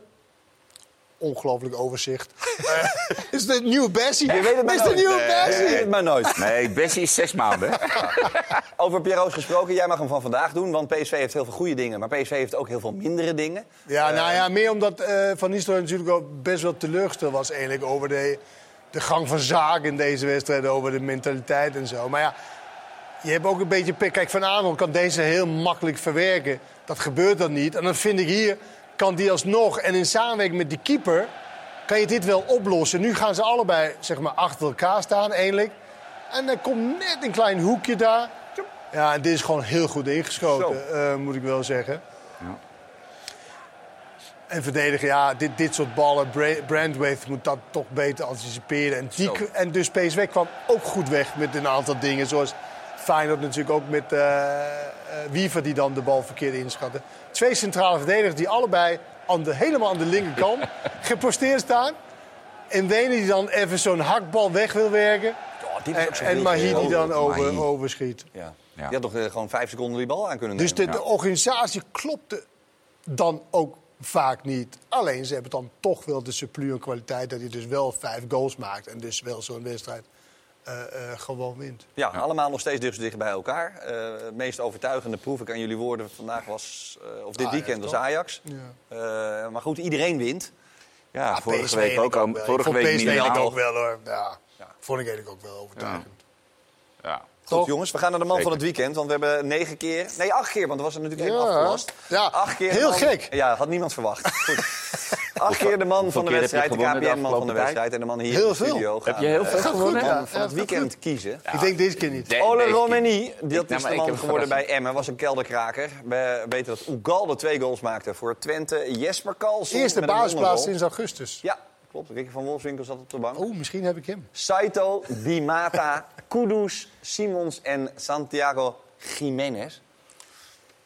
ongelooflijk overzicht. Eh, is het een nieuwe Bessie? Je weet het maar is nooit. een nieuwe Nee, Bessie? je weet het maar nooit. Nee, Bessie is zes maanden. Over Pierro's gesproken, jij mag hem van vandaag doen, want PSV heeft heel veel goede dingen. Maar PSV heeft ook heel veel mindere dingen. Ja, nou ja, meer omdat eh, Van Nistelrooy natuurlijk ook best wel teleurgesteld was eigenlijk over de, de gang van zaken in deze wedstrijd, over de mentaliteit en zo. Maar ja, je hebt ook een beetje... pik. Kijk, Van Aanholt kan deze heel makkelijk verwerken. Dat gebeurt dan niet. En dan vind ik hier, kan die alsnog, en in samenwerking met die keeper, kan je dit wel oplossen. Nu gaan ze allebei zeg maar, achter elkaar staan, eindelijk. En er komt net een klein hoekje daar. Ja, en dit is gewoon heel goed ingeschoten, eh, moet ik wel zeggen. En verdedigen, ja, dit, dit soort ballen. Bra- Brandwaite moet dat toch beter anticiperen. En, die, en dus PSV kwam ook goed weg met een aantal dingen. Zoals Feyenoord natuurlijk ook met eh eh, Wiever die dan de bal verkeerd inschatte. Twee centrale verdedigers die allebei aan de, helemaal aan de linkerkant geposteerd staan. En Wenen die dan even zo'n hakbal weg wil werken. dit is ook en en Mahi die dan over, Mahi. overschiet. Ja. Die had toch eh, gewoon vijf seconden die bal aan kunnen Dus nemen. de, de organisatie klopte dan ook vaak niet. Alleen ze hebben dan toch wel de surplus en kwaliteit dat hij dus wel vijf goals maakt. En dus wel zo'n wedstrijd eh, eh, gewoon wint. Ja, allemaal nog steeds dus dicht bij elkaar. Eh, het meest overtuigende proef ik aan jullie woorden vandaag was, eh, of dit Ajax, weekend was? Ajax. Ja. Eh, maar goed, iedereen wint. Ja, Ah, vorige PSV week ook al. Ik Vorige week niet normaal. ook wel hoor. Ja, ik eigenlijk ook wel overtuigend. Ja. Goed, jongens, we gaan naar de man Zeker. van het weekend. Want we hebben negen keer... Nee, acht keer, want er was er natuurlijk één Ja. afgelast. Ja, Acht keer de heel man- gek. Ja, had niemand verwacht. Goed. Acht keer de man van de wedstrijd, de de KPN-man van de wedstrijd. En de man hier Heel in de veel. studio. Heb je heel veel goed, gewonnen? man van het weekend kiezen. Ik denk deze keer niet. Nee, Ole Romani, dat nou, is de man geworden bij. Emmen. Was een kelderkraker. We weten dat Ugalde twee goals maakte voor Twente. Jesper Karlsson Eerste basisplaats sinds augustus. Ja, klopt. Ricky van Wolfswinkel zat op de bank. Oh, misschien heb ik hem. Saito, Di Mata, Kudus, Simons en Santiago Jiménez.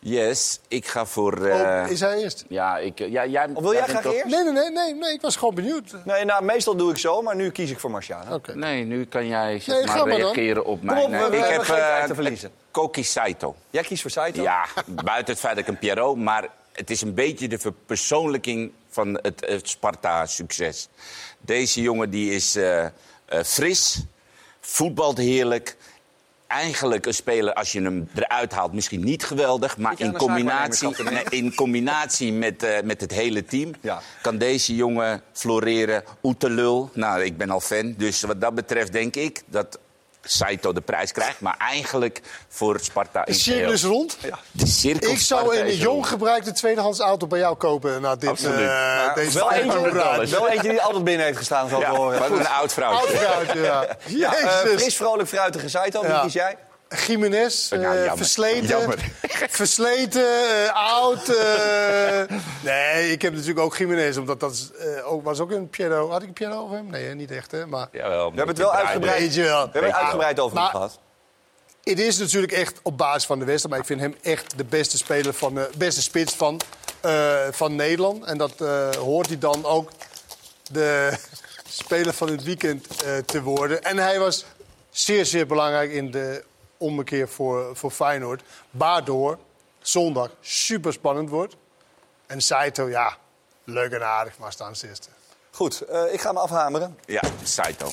Yes, ik ga voor... eh, Oh, is hij eerst? Ja, ik, ja, jij, Of wil jij graag toch- eerst? Nee, nee, nee, nee, nee, ik was gewoon benieuwd. Nee, nou, meestal doe ik zo, maar nu kies ik voor Marciano. Oké. Nee, nu kan jij zeg Nee, maar, maar reageren op Kom mijn... op, eh, ik heb geen tijd eh, te verliezen. Koki Saito. Jij kiest voor Saito? Ja, buiten het feit dat ik een Pierrot, maar het is een beetje de verpersoonlijking van het, het Sparta-succes. Deze jongen die is eh, eh, fris, voetbalt heerlijk. Eigenlijk een speler, als je hem eruit haalt, misschien niet geweldig. Maar in combinatie, in combinatie met, eh, met het hele team Ja. kan deze jongen floreren. Oetelul, nou, ik ben al fan. Dus wat dat betreft denk ik dat Saito de prijs krijgt. Maar eigenlijk voor Sparta De cirkel is rond. De cirkel Ik zou Sparta een is jong gebruikte tweedehands auto bij jou kopen na dit. Absoluut. eh, deze wel, eentje, wel eentje die altijd binnen heeft gestaan, zo Ja, horen. een oud vrouwtje. Oud fruit, ja. Ja, eh, Jezus. fris, vrolijk, fruitige Saito. Wie Ja. kies jij? Jiménez, eh, Ja, jammer. versleten. Jammer. Versleten, eh, oud. eh. nee, ik heb natuurlijk ook Jiménez, omdat dat eh, ook, was ook een piano. Had ik een piano over hem? Nee, niet echt, hè? Maar Jawel, We hebben het wel uitgebreid, we hebben het uitgebreid over hem gehad. het is natuurlijk echt op basis van de wedstrijd. Maar ik vind hem echt de beste speler van de beste spits van, eh, van Nederland. En dat eh, hoort hij dan ook de speler van het weekend eh, te worden. En hij was zeer, zeer belangrijk in de ommekeer voor, voor Feyenoord. Waardoor zondag super spannend wordt. En Saito, ja, leuk en aardig, maar staan zesde. Goed, eh, ik ga me afhameren. Ja, Saito.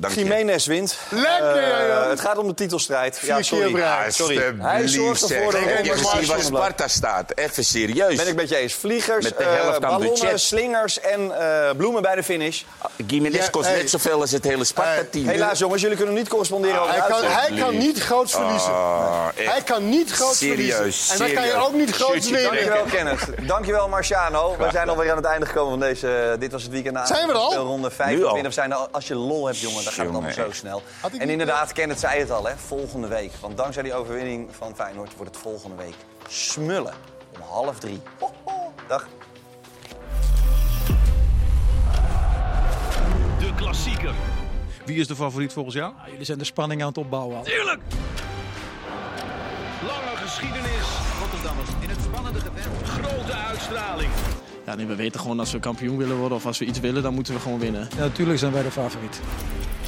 Dank je. Jiménez wint. Lekker, Eh, het gaat om de titelstrijd. Ja, sorry. Ah, sorry. Hij zorgt ervoor dat helemaal gezien waar Sparta staat? Even serieus. Ben ik met je eens. Vliegers, Met de eh, helft aan ballonnen, budget. slingers en eh, bloemen bij de finish. Gimenez Ja, kost hey. net zoveel als het hele Sparta-team. Helaas jongens, jullie kunnen niet corresponderen over Hij de kan, hij kan niet groot verliezen. Ah, echt. Hij kan niet groot Serieus, verliezen. En dan kan je ook niet groot Shirtje winnen. Dankjewel Kenneth. Dankjewel Marciano. We zijn alweer aan het einde gekomen van deze... Dit was het weekend na Zijn we er al? Nu 25. al. We zijn er, als je lol hebt jongen, dan gaat allemaal zo snel. En inderdaad, Kenneth zei het al, hè, volgende week. Want dankzij die overwinning van Feyenoord wordt het volgende week smullen. Om half drie. Ho, ho. Dag. De klassieker. Wie is de favoriet volgens jou? Jullie zijn de spanning aan het opbouwen. Tuurlijk! Lange geschiedenis. Rotterdammers in het spannende gevecht. Grote uitstraling. Ja, nee, we weten gewoon als we kampioen willen worden of als we iets willen, dan moeten we gewoon winnen. Ja, natuurlijk zijn wij de favoriet.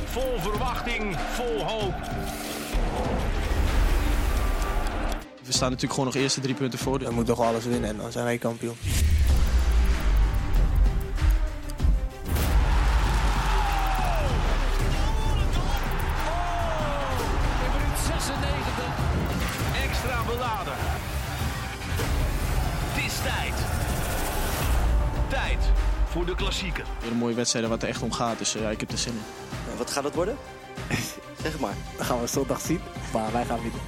Vol verwachting, vol hoop. We staan natuurlijk gewoon nog eerste drie punten voor. dus- We moeten toch alles winnen en dan zijn wij kampioen. Een mooie wedstrijd waar het er echt om gaat. Dus eh, ja, ik heb er zin in. Wat gaat het worden? zeg maar. Dat gaan we zondag zien, maar wij gaan winnen.